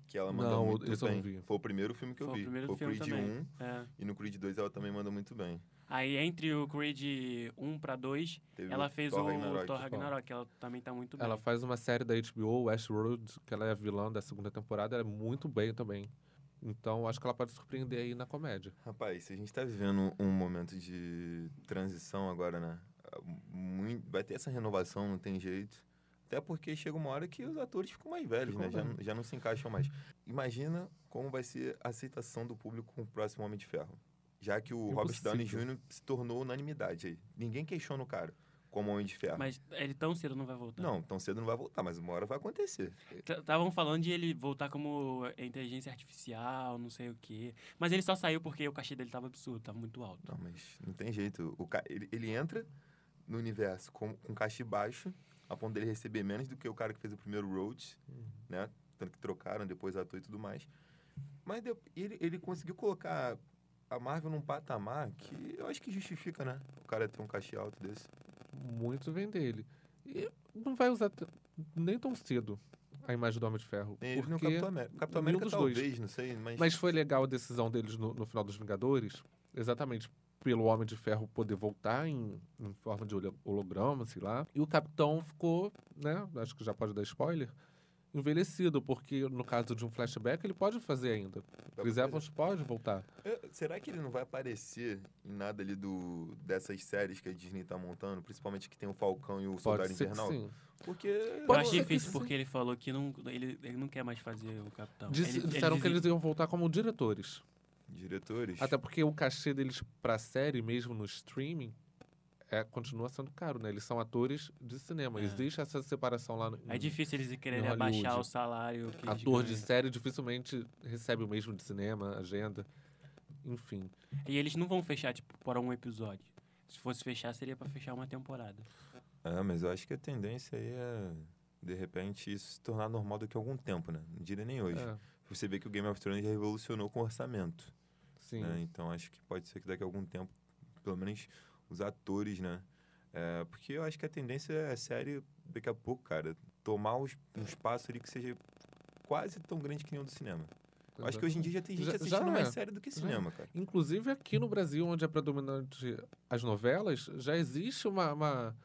[SPEAKER 1] Que ela manda
[SPEAKER 2] Não,
[SPEAKER 1] muito
[SPEAKER 2] eu
[SPEAKER 1] bem.
[SPEAKER 2] não vi.
[SPEAKER 1] Foi o primeiro filme que eu
[SPEAKER 3] Foi o
[SPEAKER 1] vi.
[SPEAKER 3] primeiro
[SPEAKER 1] Foi o
[SPEAKER 3] filme
[SPEAKER 1] Creed
[SPEAKER 3] também.
[SPEAKER 1] 1
[SPEAKER 3] É.
[SPEAKER 1] e no Creed 2 ela também manda muito bem.
[SPEAKER 3] Aí, entre o Creed 1 pra 2,
[SPEAKER 1] Teve
[SPEAKER 3] ela fez
[SPEAKER 1] Thor
[SPEAKER 3] o
[SPEAKER 1] Ragnarok.
[SPEAKER 3] Thor Ragnarok, que ela também tá muito bem.
[SPEAKER 2] Ela faz uma série da HBO, Westworld, que ela é a vilã da segunda temporada, ela é muito bem também. Então, acho que ela pode surpreender aí na comédia.
[SPEAKER 1] Rapaz, se a gente tá vivendo um momento de transição agora, né? Muito, vai ter essa renovação, não tem jeito. Até porque chega uma hora que os atores ficam mais velhos,
[SPEAKER 2] Ficam
[SPEAKER 1] né? Já, já não se encaixam mais. Imagina como vai ser a aceitação do público com o próximo Homem de Ferro. Já que o Robert Downey. Jr. se tornou unanimidade aí. Ninguém questiona o cara como Homem de Ferro.
[SPEAKER 3] Mas ele tão cedo não vai voltar.
[SPEAKER 1] Não, tão cedo não vai voltar, mas uma hora vai acontecer.
[SPEAKER 3] Estavam falando de ele voltar como inteligência artificial, não sei o quê. Mas ele só saiu porque o cachê dele tava absurdo, tava muito alto.
[SPEAKER 1] Não, mas não tem jeito. O ca... ele, ele entra no universo com, com caixa baixo, a ponto dele receber menos do que o cara que fez o primeiro Road, né? Tanto que trocaram depois ator e tudo mais. Mas de- ele, ele conseguiu colocar a Marvel num patamar que eu acho que justifica, né? O cara ter um cachê alto desse.
[SPEAKER 2] Muito vem dele. E não vai usar nem tão cedo a imagem do Homem de Ferro.
[SPEAKER 1] Nem
[SPEAKER 2] porque
[SPEAKER 1] Capitão América. Capitão América
[SPEAKER 2] dos dois.
[SPEAKER 1] talvez, não sei, mas...
[SPEAKER 2] Mas foi legal a decisão deles no, no final dos Vingadores, exatamente pelo Homem de Ferro poder voltar em, em forma de holo- holograma, sei lá. E o Capitão ficou, né? Acho que já pode dar spoiler. Envelhecido, porque no caso de um flashback ele pode fazer ainda.
[SPEAKER 1] Vai
[SPEAKER 2] Chris. Evans pode voltar.
[SPEAKER 1] Eu- será que ele não vai aparecer em nada ali do, dessas séries que a Disney tá montando? Principalmente que tem o Falcão e o Soldado
[SPEAKER 2] Pode que
[SPEAKER 1] Invernal?
[SPEAKER 2] sim.
[SPEAKER 1] Porque...
[SPEAKER 3] Eu
[SPEAKER 2] Pode
[SPEAKER 3] acho
[SPEAKER 2] que
[SPEAKER 3] difícil
[SPEAKER 2] sim.
[SPEAKER 3] porque ele falou que não, ele, ele não quer mais fazer o Capitão.
[SPEAKER 2] Disse-
[SPEAKER 3] Ele- ele
[SPEAKER 2] disseram que
[SPEAKER 3] desi-
[SPEAKER 2] eles iam voltar como diretores.
[SPEAKER 1] Diretores.
[SPEAKER 2] Até porque o cachê deles pra série, mesmo no streaming, é, continua sendo caro, né? Eles são atores de cinema.
[SPEAKER 3] É.
[SPEAKER 2] Existe essa separação lá no,
[SPEAKER 3] É difícil eles quererem
[SPEAKER 2] Em
[SPEAKER 3] abaixar o salário
[SPEAKER 2] Ator de série dificilmente recebe o mesmo de cinema, agenda. Enfim.
[SPEAKER 3] E eles não vão fechar, tipo, por um episódio. Se fosse fechar, seria pra fechar uma temporada.
[SPEAKER 1] É, mas eu acho que a tendência aí é, de repente, isso se tornar normal daqui a algum tempo, né? Não diria nem hoje.
[SPEAKER 2] É,
[SPEAKER 1] Você vê que o Game of Thrones revolucionou com orçamento.
[SPEAKER 2] Sim.
[SPEAKER 1] né? Então acho que pode ser que daqui a algum tempo, pelo menos os atores, né? É, porque eu acho que a tendência é série, daqui a pouco, cara, tomar um espaço ali que seja quase tão grande que o do cinema. Acho que hoje em dia já tem gente
[SPEAKER 2] Já-
[SPEAKER 1] assistindo
[SPEAKER 2] já
[SPEAKER 1] mais
[SPEAKER 2] é.
[SPEAKER 1] série do que
[SPEAKER 2] Já é.
[SPEAKER 1] cinema, cara.
[SPEAKER 2] Inclusive aqui no Brasil, onde é predominante as novelas, já existe uma, uma,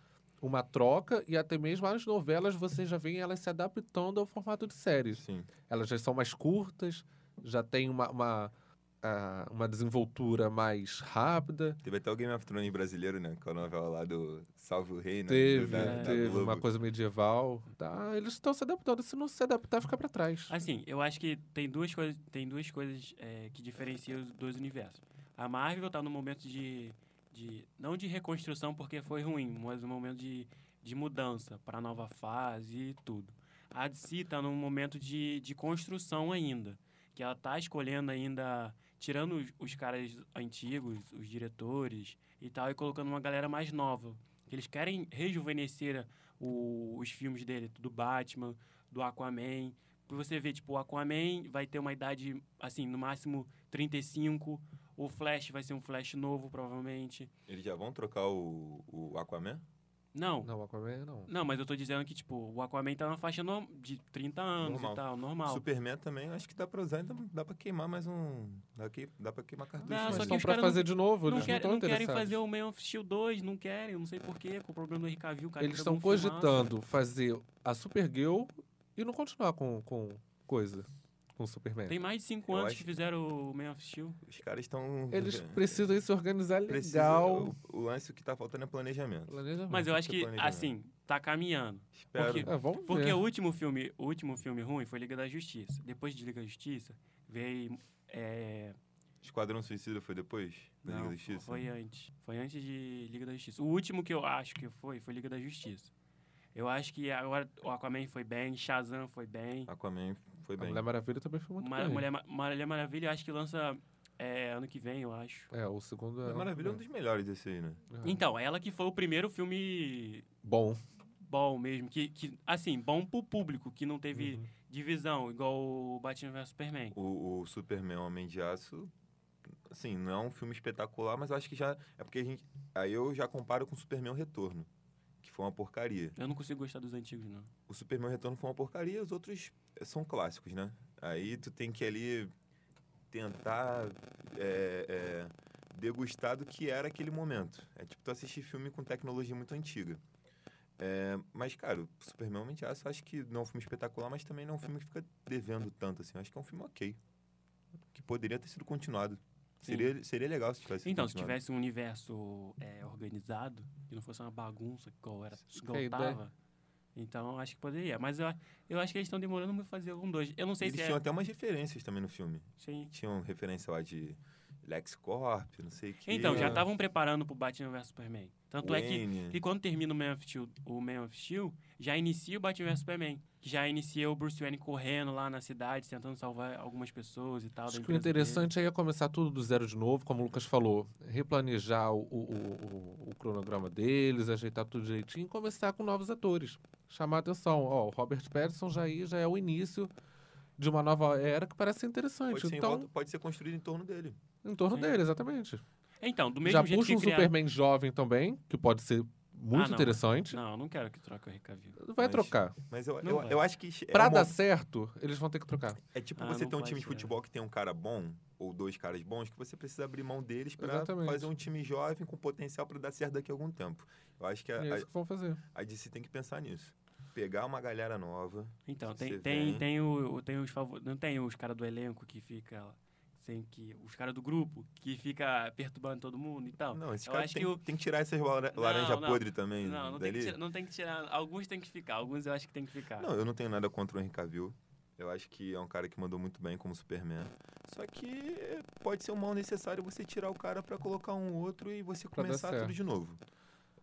[SPEAKER 2] uma troca e até mesmo as novelas você já vê elas se adaptando ao formato de séries.
[SPEAKER 1] Sim.
[SPEAKER 2] Elas já são mais curtas, já tem uma, uma, ah, uma desenvoltura mais rápida.
[SPEAKER 1] Teve até o Game of Thrones brasileiro, né? Com a novela lá do Salve o Rei, né?
[SPEAKER 2] Teve,
[SPEAKER 1] da, da
[SPEAKER 2] teve uma coisa medieval. Tá? Eles estão se adaptando. Se não se adaptar, fica para trás.
[SPEAKER 3] Assim, eu acho que tem duas coisas, tem duas coisas é, que diferenciam os dois universos. A Marvel tá no momento de, de não de reconstrução porque foi ruim, mas um momento de, de mudança para nova fase e tudo. A DC tá num momento de, de construção ainda, que ela tá escolhendo ainda, tirando os, os caras antigos, os diretores e tal, e colocando uma galera mais nova. Que eles querem rejuvenescer o- os filmes dele, do Batman, do Aquaman. Você ver, tipo, o Aquaman vai ter uma idade, assim, no máximo 35. O Flash vai ser um Flash novo, provavelmente.
[SPEAKER 1] Eles já vão trocar o, o Aquaman?
[SPEAKER 3] Não,
[SPEAKER 2] Não, Aquaman não.
[SPEAKER 3] não, mas eu tô dizendo que, tipo, o Aquaman tá na faixa norm- de 30 anos
[SPEAKER 1] Normal.
[SPEAKER 3] e tal, normal.
[SPEAKER 1] Superman também, acho que dá pra usar, dá, dá pra queimar mais um. Dá, que, dá pra queimar cartucho.
[SPEAKER 3] Não,
[SPEAKER 1] mais
[SPEAKER 3] só
[SPEAKER 2] Mas
[SPEAKER 3] que
[SPEAKER 2] estão para
[SPEAKER 3] caras não-
[SPEAKER 2] fazer de novo,
[SPEAKER 3] Não,
[SPEAKER 2] eles
[SPEAKER 3] quer-
[SPEAKER 2] não estão
[SPEAKER 3] não querem fazer o Man of Steel 2, não querem, eu não sei porquê, com o problema do Henry Cavill, o cara
[SPEAKER 2] Eles estão cogitando fazer a Supergirl e não continuar com, com coisa, com o Superman.
[SPEAKER 3] Tem mais de 5
[SPEAKER 1] Eu
[SPEAKER 3] anos
[SPEAKER 1] acho-
[SPEAKER 3] que fizeram o Man of Steel.
[SPEAKER 1] Os caras estão.
[SPEAKER 2] Eles precisam se organizar
[SPEAKER 1] Precisa-
[SPEAKER 2] legal.
[SPEAKER 1] O, o lance que tá faltando é planejamento.
[SPEAKER 2] Planejamento.
[SPEAKER 3] Mas eu acho que, assim, tá caminhando.
[SPEAKER 1] Espero.
[SPEAKER 3] Porque-
[SPEAKER 2] É, vamos
[SPEAKER 3] Porque
[SPEAKER 2] ver.
[SPEAKER 3] o último filme, o último filme ruim foi Liga da Justiça. Depois de Liga da Justiça, veio. É...
[SPEAKER 1] Esquadrão Suicida foi depois? da Liga
[SPEAKER 3] Não,
[SPEAKER 1] da Justiça?
[SPEAKER 3] foi antes. Foi antes de Liga da Justiça. O último que eu acho que foi, foi Liga da Justiça. Eu acho que agora o Aquaman foi bem, Shazam foi bem.
[SPEAKER 1] Aquaman foi
[SPEAKER 2] A
[SPEAKER 1] bem.
[SPEAKER 2] Mulher Maravilha também foi muito
[SPEAKER 3] Ma-
[SPEAKER 2] bem.
[SPEAKER 3] Mulher, Mulher Maravilha, eu acho que lança é, ano que vem, eu acho.
[SPEAKER 2] É, o segundo
[SPEAKER 1] Mulher
[SPEAKER 2] é...
[SPEAKER 1] Maravilha é um dos melhores desse aí, né?
[SPEAKER 2] É.
[SPEAKER 3] Então, ela que foi o primeiro filme
[SPEAKER 2] Bom.
[SPEAKER 3] bom mesmo, que, que assim, bom pro público, que não teve
[SPEAKER 2] Uhum.
[SPEAKER 3] divisão, igual o Batman vs Superman.
[SPEAKER 1] O, o Superman Homem de Aço, assim, não é um filme espetacular, mas acho que já. É porque a gente. Aí eu já comparo com o Superman o Retorno, foi uma porcaria.
[SPEAKER 3] Eu não consigo gostar dos antigos, não.
[SPEAKER 1] O Superman Retorno foi uma porcaria, os outros são clássicos, né? Aí tu tem que ali tentar é, é, degustar do que era aquele momento. É tipo tu assistir filme com tecnologia muito antiga. É, mas, cara, o Superman Homem de Aço eu acho que não é um filme espetacular, mas também não é um filme que fica devendo tanto, assim. Eu acho que é um filme ok. Que poderia ter sido continuado. Seria, seria legal se tivesse
[SPEAKER 3] Então, se tivesse um universo é, organizado, que não fosse uma bagunça igual era, igual tava, então eu acho que poderia. Mas eu, eu acho que eles estão demorando muito fazer algum dois. Eu não sei
[SPEAKER 1] Eles
[SPEAKER 3] se
[SPEAKER 1] tinham
[SPEAKER 3] é...
[SPEAKER 1] até umas referências também no filme.
[SPEAKER 3] Sim.
[SPEAKER 1] Tinham referência lá de LexCorp, não sei o que.
[SPEAKER 3] Então, já estavam preparando pro Batman vs Superman. Tanto é que,
[SPEAKER 1] Wayne.
[SPEAKER 3] que quando termina o Man of Steel, o Man of Steel, já inicia o Batman vs Superman. Que já inicia o Bruce Wayne correndo lá na cidade, tentando salvar algumas pessoas e tal.
[SPEAKER 2] Acho que o
[SPEAKER 3] dele.
[SPEAKER 2] interessante aí é começar tudo do zero de novo, como o Lucas falou. Replanejar o, o, o- o cronograma deles, ajeitar tudo direitinho e começar com novos atores. Chamar a atenção. Ó, o Robert Pattinson já, aí, já é o início de uma nova era que parece ser interessante.
[SPEAKER 1] Pode ser,
[SPEAKER 2] então,
[SPEAKER 1] volta- pode ser construído em torno dele.
[SPEAKER 2] Em torno
[SPEAKER 3] Sim.
[SPEAKER 2] dele, exatamente.
[SPEAKER 3] Então, do mesmo
[SPEAKER 2] Já
[SPEAKER 3] jeito
[SPEAKER 2] puxa
[SPEAKER 3] que
[SPEAKER 2] um
[SPEAKER 3] criaram...
[SPEAKER 2] Superman jovem também, que pode ser muito
[SPEAKER 3] Ah, não.
[SPEAKER 2] interessante.
[SPEAKER 3] Não, eu não quero que troque o Cavill.
[SPEAKER 2] Vai
[SPEAKER 1] Mas-
[SPEAKER 2] trocar.
[SPEAKER 1] Mas eu,
[SPEAKER 3] Não
[SPEAKER 1] eu,
[SPEAKER 3] vai.
[SPEAKER 1] eu acho que. É,
[SPEAKER 2] Pra
[SPEAKER 1] uma-
[SPEAKER 2] dar certo, eles vão ter que trocar.
[SPEAKER 1] é tipo
[SPEAKER 3] Ah,
[SPEAKER 1] você
[SPEAKER 3] não
[SPEAKER 1] ter um
[SPEAKER 3] vai
[SPEAKER 1] time de
[SPEAKER 3] ser.
[SPEAKER 1] futebol que tem um cara bom, ou dois caras bons, que você precisa abrir mão deles pra
[SPEAKER 2] Exatamente.
[SPEAKER 1] fazer um time jovem com potencial pra dar certo daqui a algum tempo. Eu acho que a,
[SPEAKER 2] é isso que vão fazer.
[SPEAKER 1] a, DC tem que pensar nisso. Pegar uma galera nova.
[SPEAKER 3] Então,
[SPEAKER 1] Você
[SPEAKER 3] tem, tem,
[SPEAKER 1] vem-
[SPEAKER 3] tem, o, tem os favor... Não tem os caras do elenco que fica... Sem que... Os caras do grupo que fica perturbando todo mundo e tal.
[SPEAKER 1] Não, esse
[SPEAKER 3] eu
[SPEAKER 1] cara
[SPEAKER 3] acho
[SPEAKER 1] tem,
[SPEAKER 3] que o-
[SPEAKER 1] tem que tirar essas lara-
[SPEAKER 3] Não,
[SPEAKER 1] laranja
[SPEAKER 3] não.
[SPEAKER 1] podre também
[SPEAKER 3] Não, não tem, tirar, não tem que tirar. Alguns tem que ficar, alguns eu acho que tem que ficar.
[SPEAKER 1] Não, eu não tenho nada contra o Henry Cavill. Eu acho que é um cara que mandou muito bem como Superman. Só que pode ser um mal necessário você tirar o cara pra colocar um outro e você
[SPEAKER 2] Pra
[SPEAKER 1] começar tudo de novo.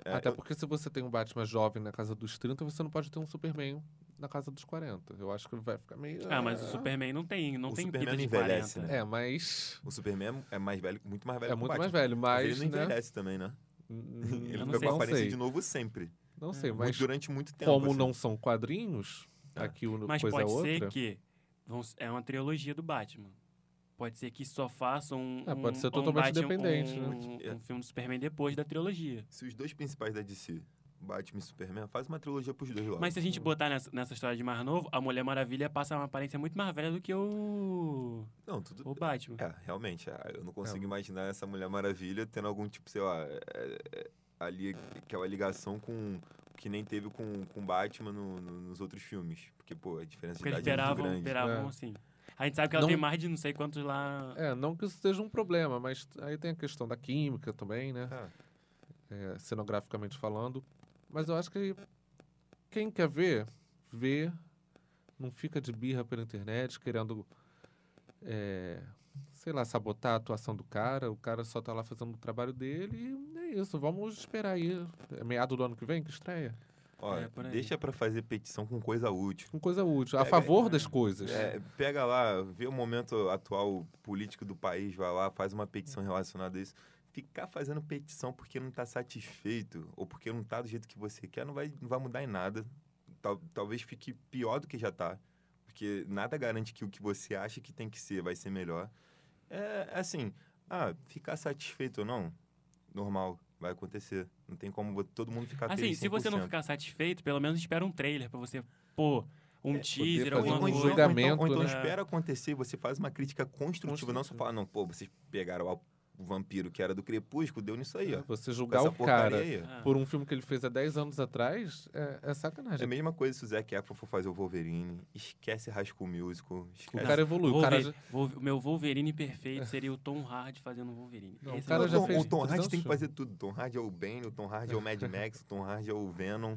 [SPEAKER 1] É,
[SPEAKER 2] Até
[SPEAKER 1] eu-
[SPEAKER 2] porque se você tem um Batman jovem na casa dos 30, você não pode ter um Superman na casa dos 40. Eu acho que vai ficar meio.
[SPEAKER 3] Ah, mas o. Superman não tem, não
[SPEAKER 1] O
[SPEAKER 3] tem
[SPEAKER 1] Superman
[SPEAKER 3] vida de
[SPEAKER 1] não envelhece,
[SPEAKER 3] 40.
[SPEAKER 1] né?
[SPEAKER 2] É, mas.
[SPEAKER 1] O Superman é mais velho, muito mais velho
[SPEAKER 2] É
[SPEAKER 1] que o
[SPEAKER 2] muito
[SPEAKER 1] Batman.
[SPEAKER 2] mais velho, mas.
[SPEAKER 1] ele não
[SPEAKER 2] né?
[SPEAKER 1] envelhece também, né?
[SPEAKER 2] Hum,
[SPEAKER 1] Ele
[SPEAKER 3] Eu não
[SPEAKER 1] fica
[SPEAKER 3] sei.
[SPEAKER 1] com a aparência
[SPEAKER 2] sei.
[SPEAKER 1] de novo sempre.
[SPEAKER 2] Não sei,
[SPEAKER 1] Muito-
[SPEAKER 2] mas
[SPEAKER 1] durante muito tempo.
[SPEAKER 2] como
[SPEAKER 1] assim.
[SPEAKER 2] não são quadrinhos,
[SPEAKER 1] É.
[SPEAKER 2] aqui o
[SPEAKER 3] Mas
[SPEAKER 2] coisa
[SPEAKER 3] pode
[SPEAKER 2] outra.
[SPEAKER 3] ser que vão, é uma trilogia do Batman. Pode ser que só façam um,
[SPEAKER 2] É, pode ser
[SPEAKER 3] um
[SPEAKER 2] totalmente
[SPEAKER 3] Batman-
[SPEAKER 2] independente,
[SPEAKER 3] um,
[SPEAKER 1] né?
[SPEAKER 3] um filme do Superman depois da trilogia.
[SPEAKER 1] Se os dois principais da DC, Batman e Superman, faz uma trilogia pros dois lados.
[SPEAKER 3] Mas se a gente botar nessa, nessa história de mais novo, a Mulher Maravilha passa uma aparência muito mais velha do que o,
[SPEAKER 1] Não, tudo.
[SPEAKER 3] o Batman.
[SPEAKER 1] É, realmente. é, Eu não consigo
[SPEAKER 2] É.
[SPEAKER 1] imaginar essa Mulher Maravilha tendo algum tipo, sei lá, é, é, ali, aquela ligação com. que nem teve com com Batman no- no- nos outros filmes. Porque, pô, a diferença
[SPEAKER 3] Porque
[SPEAKER 1] de
[SPEAKER 3] eles
[SPEAKER 1] idade é muito
[SPEAKER 3] esperavam,
[SPEAKER 1] grande.
[SPEAKER 3] esperavam
[SPEAKER 2] É.
[SPEAKER 3] assim. A gente sabe que ela
[SPEAKER 2] Não-
[SPEAKER 3] tem mais de não sei quantos lá.
[SPEAKER 2] É, não que isso seja um problema, mas aí tem a questão da química também, né?
[SPEAKER 1] É.
[SPEAKER 2] É, cenograficamente falando. Mas eu acho que quem quer ver, vê. Não fica de birra pela internet querendo, é, sei lá, sabotar a atuação do cara. O cara só tá lá fazendo o trabalho dele e é isso. Vamos esperar aí. É meado do ano que vem que estreia?
[SPEAKER 1] Ó,
[SPEAKER 3] É,
[SPEAKER 1] deixa pra fazer petição com coisa útil.
[SPEAKER 2] Com coisa útil. A
[SPEAKER 1] Pega-
[SPEAKER 2] favor
[SPEAKER 3] é.
[SPEAKER 2] das coisas.
[SPEAKER 1] É, pega lá, vê o momento atual político do país, vai lá, faz uma petição relacionada a isso. Ficar fazendo petição porque não tá satisfeito ou porque não tá do jeito que você quer, não vai, não vai mudar em nada. Tal- talvez fique pior do que já tá. Porque nada garante que o que você acha que tem que ser vai ser melhor. É é assim, ah, ficar satisfeito ou não, normal, vai acontecer. Não tem como todo mundo ficar
[SPEAKER 3] Assim,
[SPEAKER 1] feliz
[SPEAKER 3] se você não
[SPEAKER 1] 100%.
[SPEAKER 3] ficar satisfeito, pelo menos espera um trailer pra você pôr um
[SPEAKER 1] É,
[SPEAKER 3] teaser, alguma
[SPEAKER 2] um
[SPEAKER 1] ou então,
[SPEAKER 3] coisa.
[SPEAKER 2] julgamento,
[SPEAKER 1] ou então, ou
[SPEAKER 2] né?
[SPEAKER 1] então espera acontecer, você faz uma crítica construtiva, não só
[SPEAKER 2] Construtiva.
[SPEAKER 1] falar, não, pô, vocês pegaram o vampiro que era do Crepúsculo, deu nisso aí, ó.
[SPEAKER 2] Você
[SPEAKER 1] Com
[SPEAKER 2] julgar o cara.
[SPEAKER 3] Ah.
[SPEAKER 2] por um filme que ele fez há 10 anos atrás é, é
[SPEAKER 1] É
[SPEAKER 2] sacanagem.
[SPEAKER 1] a mesma coisa se o Zac Efron for fazer o Wolverine, esquece High School Musical,
[SPEAKER 2] O
[SPEAKER 1] esquece...
[SPEAKER 2] cara evoluiu. O cara
[SPEAKER 3] Wolver- O meu Wolverine perfeito seria o Tom Hardy fazendo o Wolverine.
[SPEAKER 2] Não, o cara
[SPEAKER 3] é
[SPEAKER 1] o
[SPEAKER 2] já
[SPEAKER 1] Tom,
[SPEAKER 2] fez
[SPEAKER 1] o Tom Hardy
[SPEAKER 2] 300
[SPEAKER 1] tem que fazer tudo. O Tom Hardy é o Bane, o Tom Hardy é o Mad Max, o Tom Hardy é o Venom.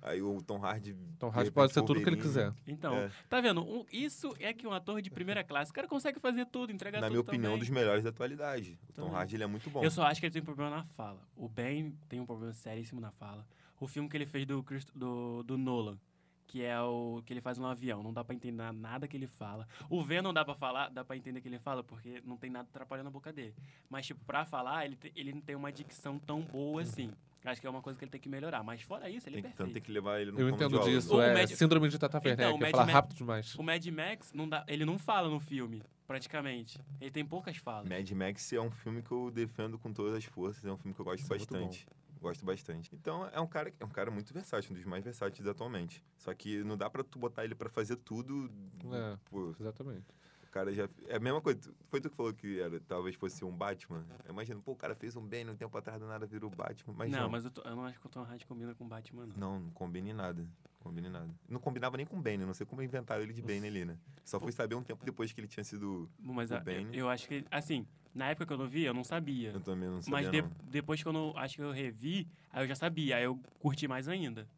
[SPEAKER 1] Aí o Tom Hardy.
[SPEAKER 2] Tom Hardy pode ser tudo que ele quiser.
[SPEAKER 3] Então,
[SPEAKER 1] É.
[SPEAKER 3] tá vendo? Um- isso é que um ator de primeira classe, o cara consegue fazer tudo, entregar
[SPEAKER 1] Na
[SPEAKER 3] tudo
[SPEAKER 1] minha opinião,
[SPEAKER 3] também.
[SPEAKER 1] dos melhores da atualidade. O Tom
[SPEAKER 3] Também.
[SPEAKER 1] Hardy ele é muito bom.
[SPEAKER 3] Eu só acho que ele tem um problema na fala. O Ben tem um problema seríssimo na fala. O filme que ele fez do, do, do Nolan, que é o que ele faz no avião, não dá pra entender nada que ele fala. O V não dá pra falar, dá pra entender que ele fala, porque não tem nada atrapalhando a boca dele. Mas, tipo, pra falar, ele, te- ele não tem uma dicção tão boa assim. Acho que é uma coisa que ele tem que melhorar. Mas fora isso, ele
[SPEAKER 1] Tem
[SPEAKER 3] é perfeito.
[SPEAKER 1] tanto tem que levar ele no
[SPEAKER 2] Eu
[SPEAKER 1] de
[SPEAKER 2] entendo disso.
[SPEAKER 3] O
[SPEAKER 2] É
[SPEAKER 3] Mad-
[SPEAKER 2] síndrome de Tata Werneck,
[SPEAKER 3] Então, o
[SPEAKER 2] é
[SPEAKER 3] Mad
[SPEAKER 2] falar rápido demais.
[SPEAKER 3] O Mad Max, não dá, ele não fala no filme, praticamente. Ele tem poucas falas.
[SPEAKER 1] Mad Max é um filme que eu defendo com todas as forças. É um filme que eu gosto
[SPEAKER 2] Isso é
[SPEAKER 1] bastante. Gosto bastante. Então é um cara é um cara muito versátil, um dos mais versáteis atualmente. Só que não dá pra tu botar ele pra fazer tudo.
[SPEAKER 2] É.
[SPEAKER 1] Pô,
[SPEAKER 2] Exatamente.
[SPEAKER 1] O cara já é a mesma coisa. Foi tu que falou que era talvez fosse um Batman. Imagina, pô, o cara fez um bem, um tempo atrás do nada virou Batman, mas
[SPEAKER 3] não,
[SPEAKER 1] não.
[SPEAKER 3] mas eu, tô- eu não acho que o Tom Hardy combina com Batman, não.
[SPEAKER 1] Não, não combina em nada. Combina em nada. Não combinava nem com o Bane, não sei como inventaram ele de Bane ali, né? Só fui saber um tempo depois que ele tinha sido.
[SPEAKER 3] Mas a- eu,
[SPEAKER 1] Bane.
[SPEAKER 3] eu acho que, assim, na época que eu não vi, eu não sabia.
[SPEAKER 1] Eu também não sabia.
[SPEAKER 3] Mas de-
[SPEAKER 1] não.
[SPEAKER 3] depois que eu não, acho que eu revi, aí eu já sabia, aí eu curti mais ainda.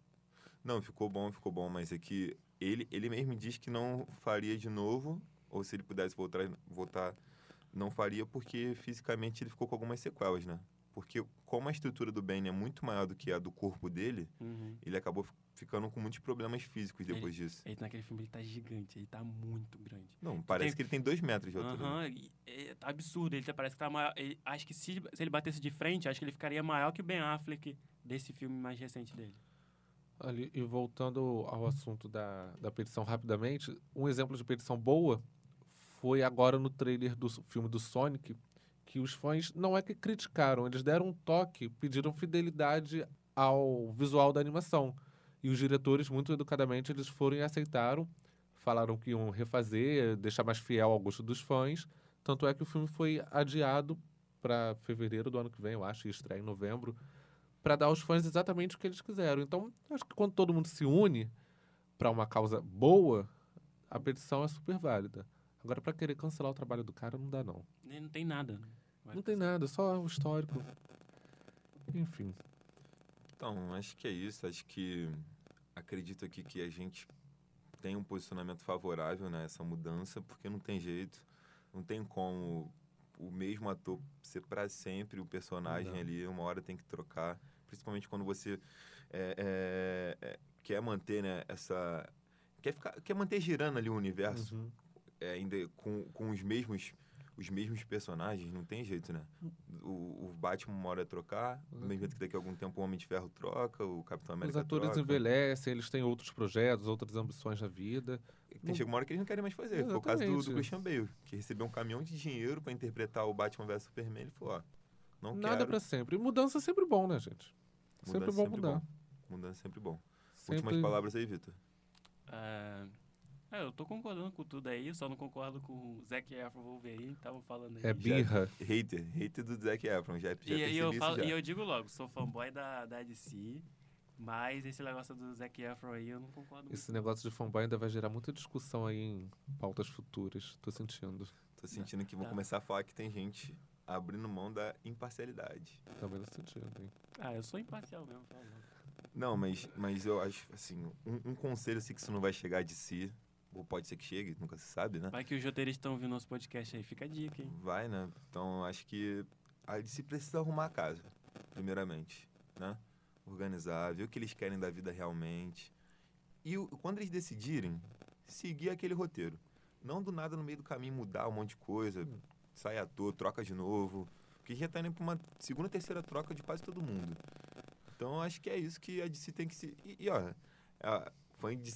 [SPEAKER 1] Não, ficou bom, ficou bom, mas é que ele, ele mesmo diz que não faria de novo, ou se ele pudesse voltar, voltar, não faria, porque fisicamente ele ficou com algumas sequelas, né? Porque como a estrutura do Bane é muito maior do que a do corpo dele,
[SPEAKER 3] Uhum.
[SPEAKER 1] ele acabou fi- ficando com muitos problemas físicos depois disso.
[SPEAKER 3] Ele, naquele filme ele tá gigante, ele tá muito grande.
[SPEAKER 1] Não, parece
[SPEAKER 3] tem-
[SPEAKER 1] que ele tem dois metros de altura.
[SPEAKER 3] Aham, e- é, tá absurdo, ele tá- parece que tá maior. ele- acho que se, se ele batesse de frente, acho que ele ficaria maior que o Ben Affleck desse filme mais recente dele.
[SPEAKER 2] Ali, e voltando ao assunto da, da petição rapidamente, um exemplo de petição boa foi agora no trailer do filme do Sonic, que os fãs não é que criticaram, eles deram um toque, pediram fidelidade ao visual da animação. E os diretores, muito educadamente, eles foram e aceitaram, falaram que iam refazer, deixar mais fiel ao gosto dos fãs. Tanto é que o filme foi adiado para fevereiro do ano que vem, eu acho, e estreia em novembro, para dar aos fãs exatamente o que eles quiseram. Então, acho que quando todo mundo se une para uma causa boa, a petição é super válida. Agora, para querer cancelar o trabalho do cara, não dá, não.
[SPEAKER 3] Nem- Não tem nada.
[SPEAKER 2] Não tem nada, só o histórico. Enfim.
[SPEAKER 1] Então, acho que é isso. Acho que acredito aqui que a gente tem um posicionamento favorável nessa mudança, porque não tem jeito. Não tem como o mesmo ator ser para sempre o personagem
[SPEAKER 2] Não.
[SPEAKER 1] ali, uma hora tem que trocar. Principalmente quando você é, é, é, quer manter né, essa. Quer, ficar, quer manter girando ali o universo
[SPEAKER 2] Uhum.
[SPEAKER 1] É, ainda com, com os mesmos os mesmos personagens, não tem jeito, né? O, o Batman uma hora é trocar, do mesmo jeito que daqui a algum tempo o Homem de Ferro troca, o Capitão
[SPEAKER 2] Os
[SPEAKER 1] América
[SPEAKER 2] atores
[SPEAKER 1] troca.
[SPEAKER 2] envelhecem, eles têm outros projetos, outras ambições na vida.
[SPEAKER 1] Tem chega uma hora que eles não querem mais fazer. Foi o caso do,
[SPEAKER 2] Exatamente.
[SPEAKER 1] do Christian Bale, que recebeu um caminhão de dinheiro para interpretar o Batman vs Superman. Ele falou, ó, não
[SPEAKER 2] Nada
[SPEAKER 1] quero.
[SPEAKER 2] para sempre. E mudança é sempre bom, né, gente? sempre
[SPEAKER 1] Mudança
[SPEAKER 2] bom
[SPEAKER 1] sempre
[SPEAKER 2] mudar.
[SPEAKER 1] bom. Mudança é sempre bom.
[SPEAKER 2] Sempre...
[SPEAKER 1] Últimas palavras aí, Vitor.
[SPEAKER 3] É, é, eu tô concordando com tudo aí, só não concordo com o Zac Efron Wolverine, estavam falando aí.
[SPEAKER 2] É birra.
[SPEAKER 1] Hater, hater do Zac Efron, já, já
[SPEAKER 3] E,
[SPEAKER 1] percebi
[SPEAKER 3] e eu
[SPEAKER 1] isso
[SPEAKER 3] falo-
[SPEAKER 1] já.
[SPEAKER 3] e eu digo logo, sou fanboy da, da DC, mas esse negócio do Zac Efron aí eu não concordo muito.
[SPEAKER 2] Esse negócio de fanboy ainda vai gerar muita discussão aí em pautas futuras. Tô sentindo.
[SPEAKER 1] Tô sentindo que vão
[SPEAKER 3] Tá.
[SPEAKER 1] começar a falar que tem gente abrindo mão da imparcialidade.
[SPEAKER 2] Também tô sentindo, hein?
[SPEAKER 3] Ah, eu sou imparcial mesmo, fala logo.
[SPEAKER 1] Não, mas, mas eu acho, assim, um, um conselho assim, que isso não vai chegar de si, ou pode ser que chegue, nunca se sabe, né?
[SPEAKER 3] Vai que os roteiristas estão ouvindo nosso podcast aí, fica a dica, hein?
[SPEAKER 1] Vai, né? Então, acho que a DC precisa arrumar a casa, primeiramente, né? Organizar, ver o que eles querem da vida realmente. E quando eles decidirem, seguir aquele roteiro. Não do nada no meio do caminho mudar um monte de coisa, sai ator, troca de novo. Porque já tá indo pra uma segunda, terceira troca de quase todo mundo. Então, acho que é isso que a DC tem que se... E, e ó, a fã, de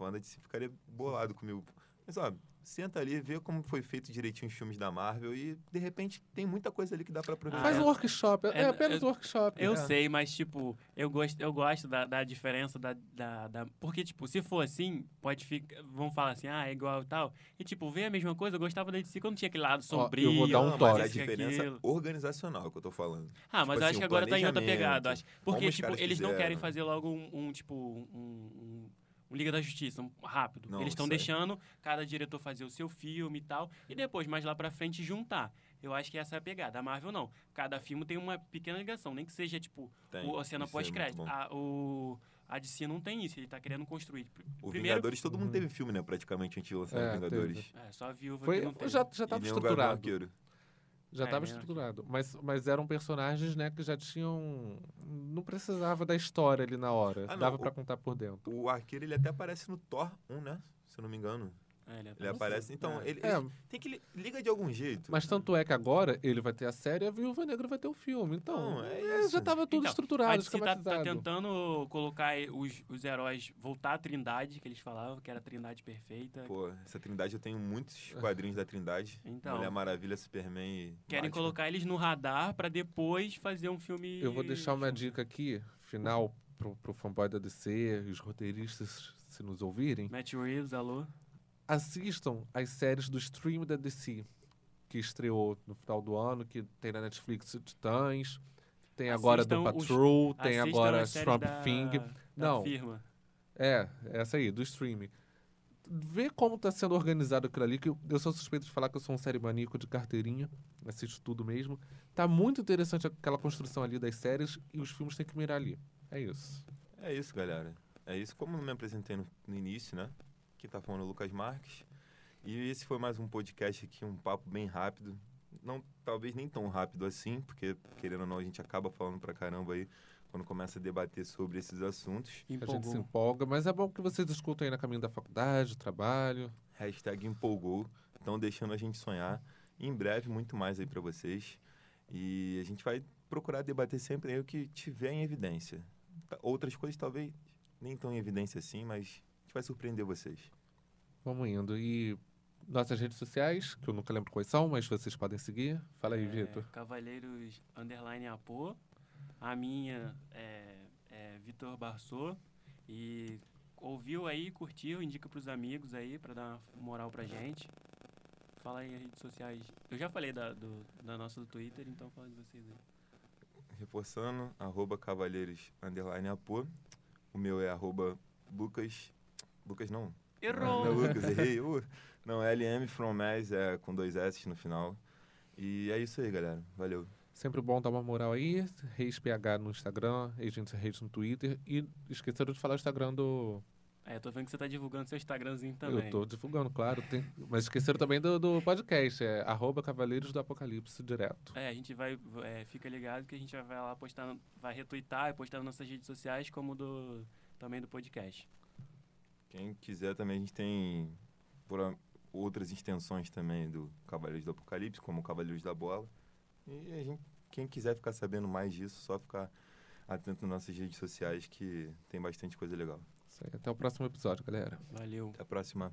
[SPEAKER 1] fã da DC ficaria bolado comigo. Mas, ó, senta ali, vê como foi feito direitinho os filmes da Marvel e, de repente, tem muita coisa ali que dá pra aproveitar.
[SPEAKER 2] Faz
[SPEAKER 3] é.
[SPEAKER 2] um workshop. É,
[SPEAKER 3] É,
[SPEAKER 2] apenas
[SPEAKER 3] eu-
[SPEAKER 2] um workshop.
[SPEAKER 3] Eu
[SPEAKER 2] É.
[SPEAKER 3] sei, mas, tipo, eu gosto, eu gosto da, da diferença da, da, da- Porque, tipo, se for assim, pode ficar. Vão falar assim, ah, é igual e tal. E, tipo, ver a mesma coisa, eu gostava da DC quando tinha aquele lado sombrio.
[SPEAKER 2] eu vou dar um toque.
[SPEAKER 1] mas é a diferença
[SPEAKER 3] aquilo.
[SPEAKER 1] organizacional que eu tô falando.
[SPEAKER 3] Ah, mas
[SPEAKER 1] tipo
[SPEAKER 3] eu acho
[SPEAKER 1] assim,
[SPEAKER 3] que agora tá em outra pegada. Acho. Porque, tipo, eles não querem
[SPEAKER 1] fizeram.
[SPEAKER 3] fazer logo um, um, tipo, um, um, um Liga da Justiça, um rápido.
[SPEAKER 1] Não,
[SPEAKER 3] eles estão
[SPEAKER 1] aí.
[SPEAKER 3] deixando cada diretor fazer o seu filme e tal, e depois, mais lá pra frente, juntar. Eu acho que essa é a pegada. A Marvel não. Cada filme tem uma pequena ligação, nem que seja, tipo,
[SPEAKER 1] Tem,
[SPEAKER 3] o, a cena
[SPEAKER 1] é
[SPEAKER 3] pós-crédito.
[SPEAKER 1] bom.
[SPEAKER 3] A, o, a DC não tem isso, ele tá querendo construir.
[SPEAKER 1] O Primeiro... Vingadores, todo mundo uhum. teve filme, né? Praticamente antes de lançar é, Vingadores.
[SPEAKER 3] Teve. É, só a viúva
[SPEAKER 2] Foi,
[SPEAKER 3] que não
[SPEAKER 2] Já, já tava estruturado. Já estava é, estruturado. Mas, mas eram personagens, né, que já tinham. Não precisava da história ali na hora. Ah, Dava para contar por dentro.
[SPEAKER 1] O arqueiro, ele até aparece no Thor 1, né? Se eu não me engano. É, ele, ele aparece. Então, é. ele, é. ele, tem que liga de algum jeito.
[SPEAKER 2] Mas tanto é que agora ele vai ter a série e a Viúva Negra vai ter o filme. Então, Não, é já estava tudo então, estruturado, a tá,
[SPEAKER 3] tá tentando colocar os, os heróis voltar à Trindade, que eles falavam, que era a Trindade perfeita.
[SPEAKER 1] Pô, essa Trindade eu tenho muitos quadrinhos da Trindade. Então, Mulher Maravilha, Superman e
[SPEAKER 3] Querem
[SPEAKER 1] Batman.
[SPEAKER 3] colocar eles no radar para depois fazer um filme
[SPEAKER 2] Eu vou deixar uma dica aqui, final pro, pro fanboy da DC, os roteiristas se nos ouvirem.
[SPEAKER 3] Matt Reeves, alô
[SPEAKER 2] assistam as séries do stream da DC, que estreou no final do ano, que tem na Netflix Titãs, tem assistam agora do Patrol, os, tem agora Swamp Thing. Da Não.
[SPEAKER 3] Firma.
[SPEAKER 2] É, essa aí, do streaming. Vê como está sendo organizado aquilo ali, que eu, eu sou suspeito de falar que eu sou um série maníaco de carteirinha, assisto tudo mesmo. Tá muito interessante aquela construção ali das séries e os filmes têm que mirar ali. É isso.
[SPEAKER 1] É isso, galera. É isso. Como eu me apresentei no, no início, né? Quem está falando é o Lucas Marques. E esse foi mais um podcast aqui, um papo bem rápido. Não, talvez nem tão rápido assim, porque, querendo ou não, a gente acaba falando pra caramba aí quando começa a debater sobre esses assuntos.
[SPEAKER 2] Empolgou. A gente se empolga, mas é bom que vocês escutem aí na caminho da faculdade, trabalho.
[SPEAKER 1] Hashtag empolgou. Estão deixando a gente sonhar. E em breve, muito mais aí para vocês. E a gente vai procurar debater sempre aí o que tiver em evidência. Outras coisas talvez nem tão em evidência assim, mas gente vai surpreender vocês.
[SPEAKER 2] Vamos indo. E nossas redes sociais, que eu nunca lembro quais são, mas vocês podem seguir. Fala aí, é, Vitor.
[SPEAKER 3] Cavalheiros Underline Apo. A minha é, é Vitor Barçô. E ouviu aí, curtiu, indica para os amigos aí, para dar uma moral pra gente. Fala aí as redes sociais. Eu já falei da, do, da nossa do Twitter, então fala de vocês aí.
[SPEAKER 1] Reforçando, arroba Cavalheiros Underline Apo. O meu é arroba Lucas Lucas não.
[SPEAKER 3] Errou!
[SPEAKER 1] Não, não Lucas, errei. Uh, não, LM From Mass é com dois S no final. E é isso aí, galera. Valeu.
[SPEAKER 2] Sempre bom dar uma moral aí. Reis PH no Instagram, Agents Reis no Twitter. E esqueceram de falar o Instagram do.
[SPEAKER 3] É, eu tô vendo que você tá divulgando seu Instagramzinho também.
[SPEAKER 2] Eu tô divulgando, claro. Tem... Mas esqueceram também do, do podcast, é arroba Cavaleiros do Apocalipse direto.
[SPEAKER 3] É, a gente vai. É, fica ligado que a gente vai lá postar, vai retweetar e postar nas nossas redes sociais, como do também do podcast.
[SPEAKER 1] Quem quiser também, a gente tem por outras extensões também do Cavaleiros do Apocalipse, como Cavaleiros da Bola. E a gente, quem quiser ficar sabendo mais disso, só ficar atento nas nossas redes sociais que tem bastante coisa legal.
[SPEAKER 2] Isso aí. Até o próximo episódio, galera.
[SPEAKER 3] Valeu.
[SPEAKER 1] Até a próxima.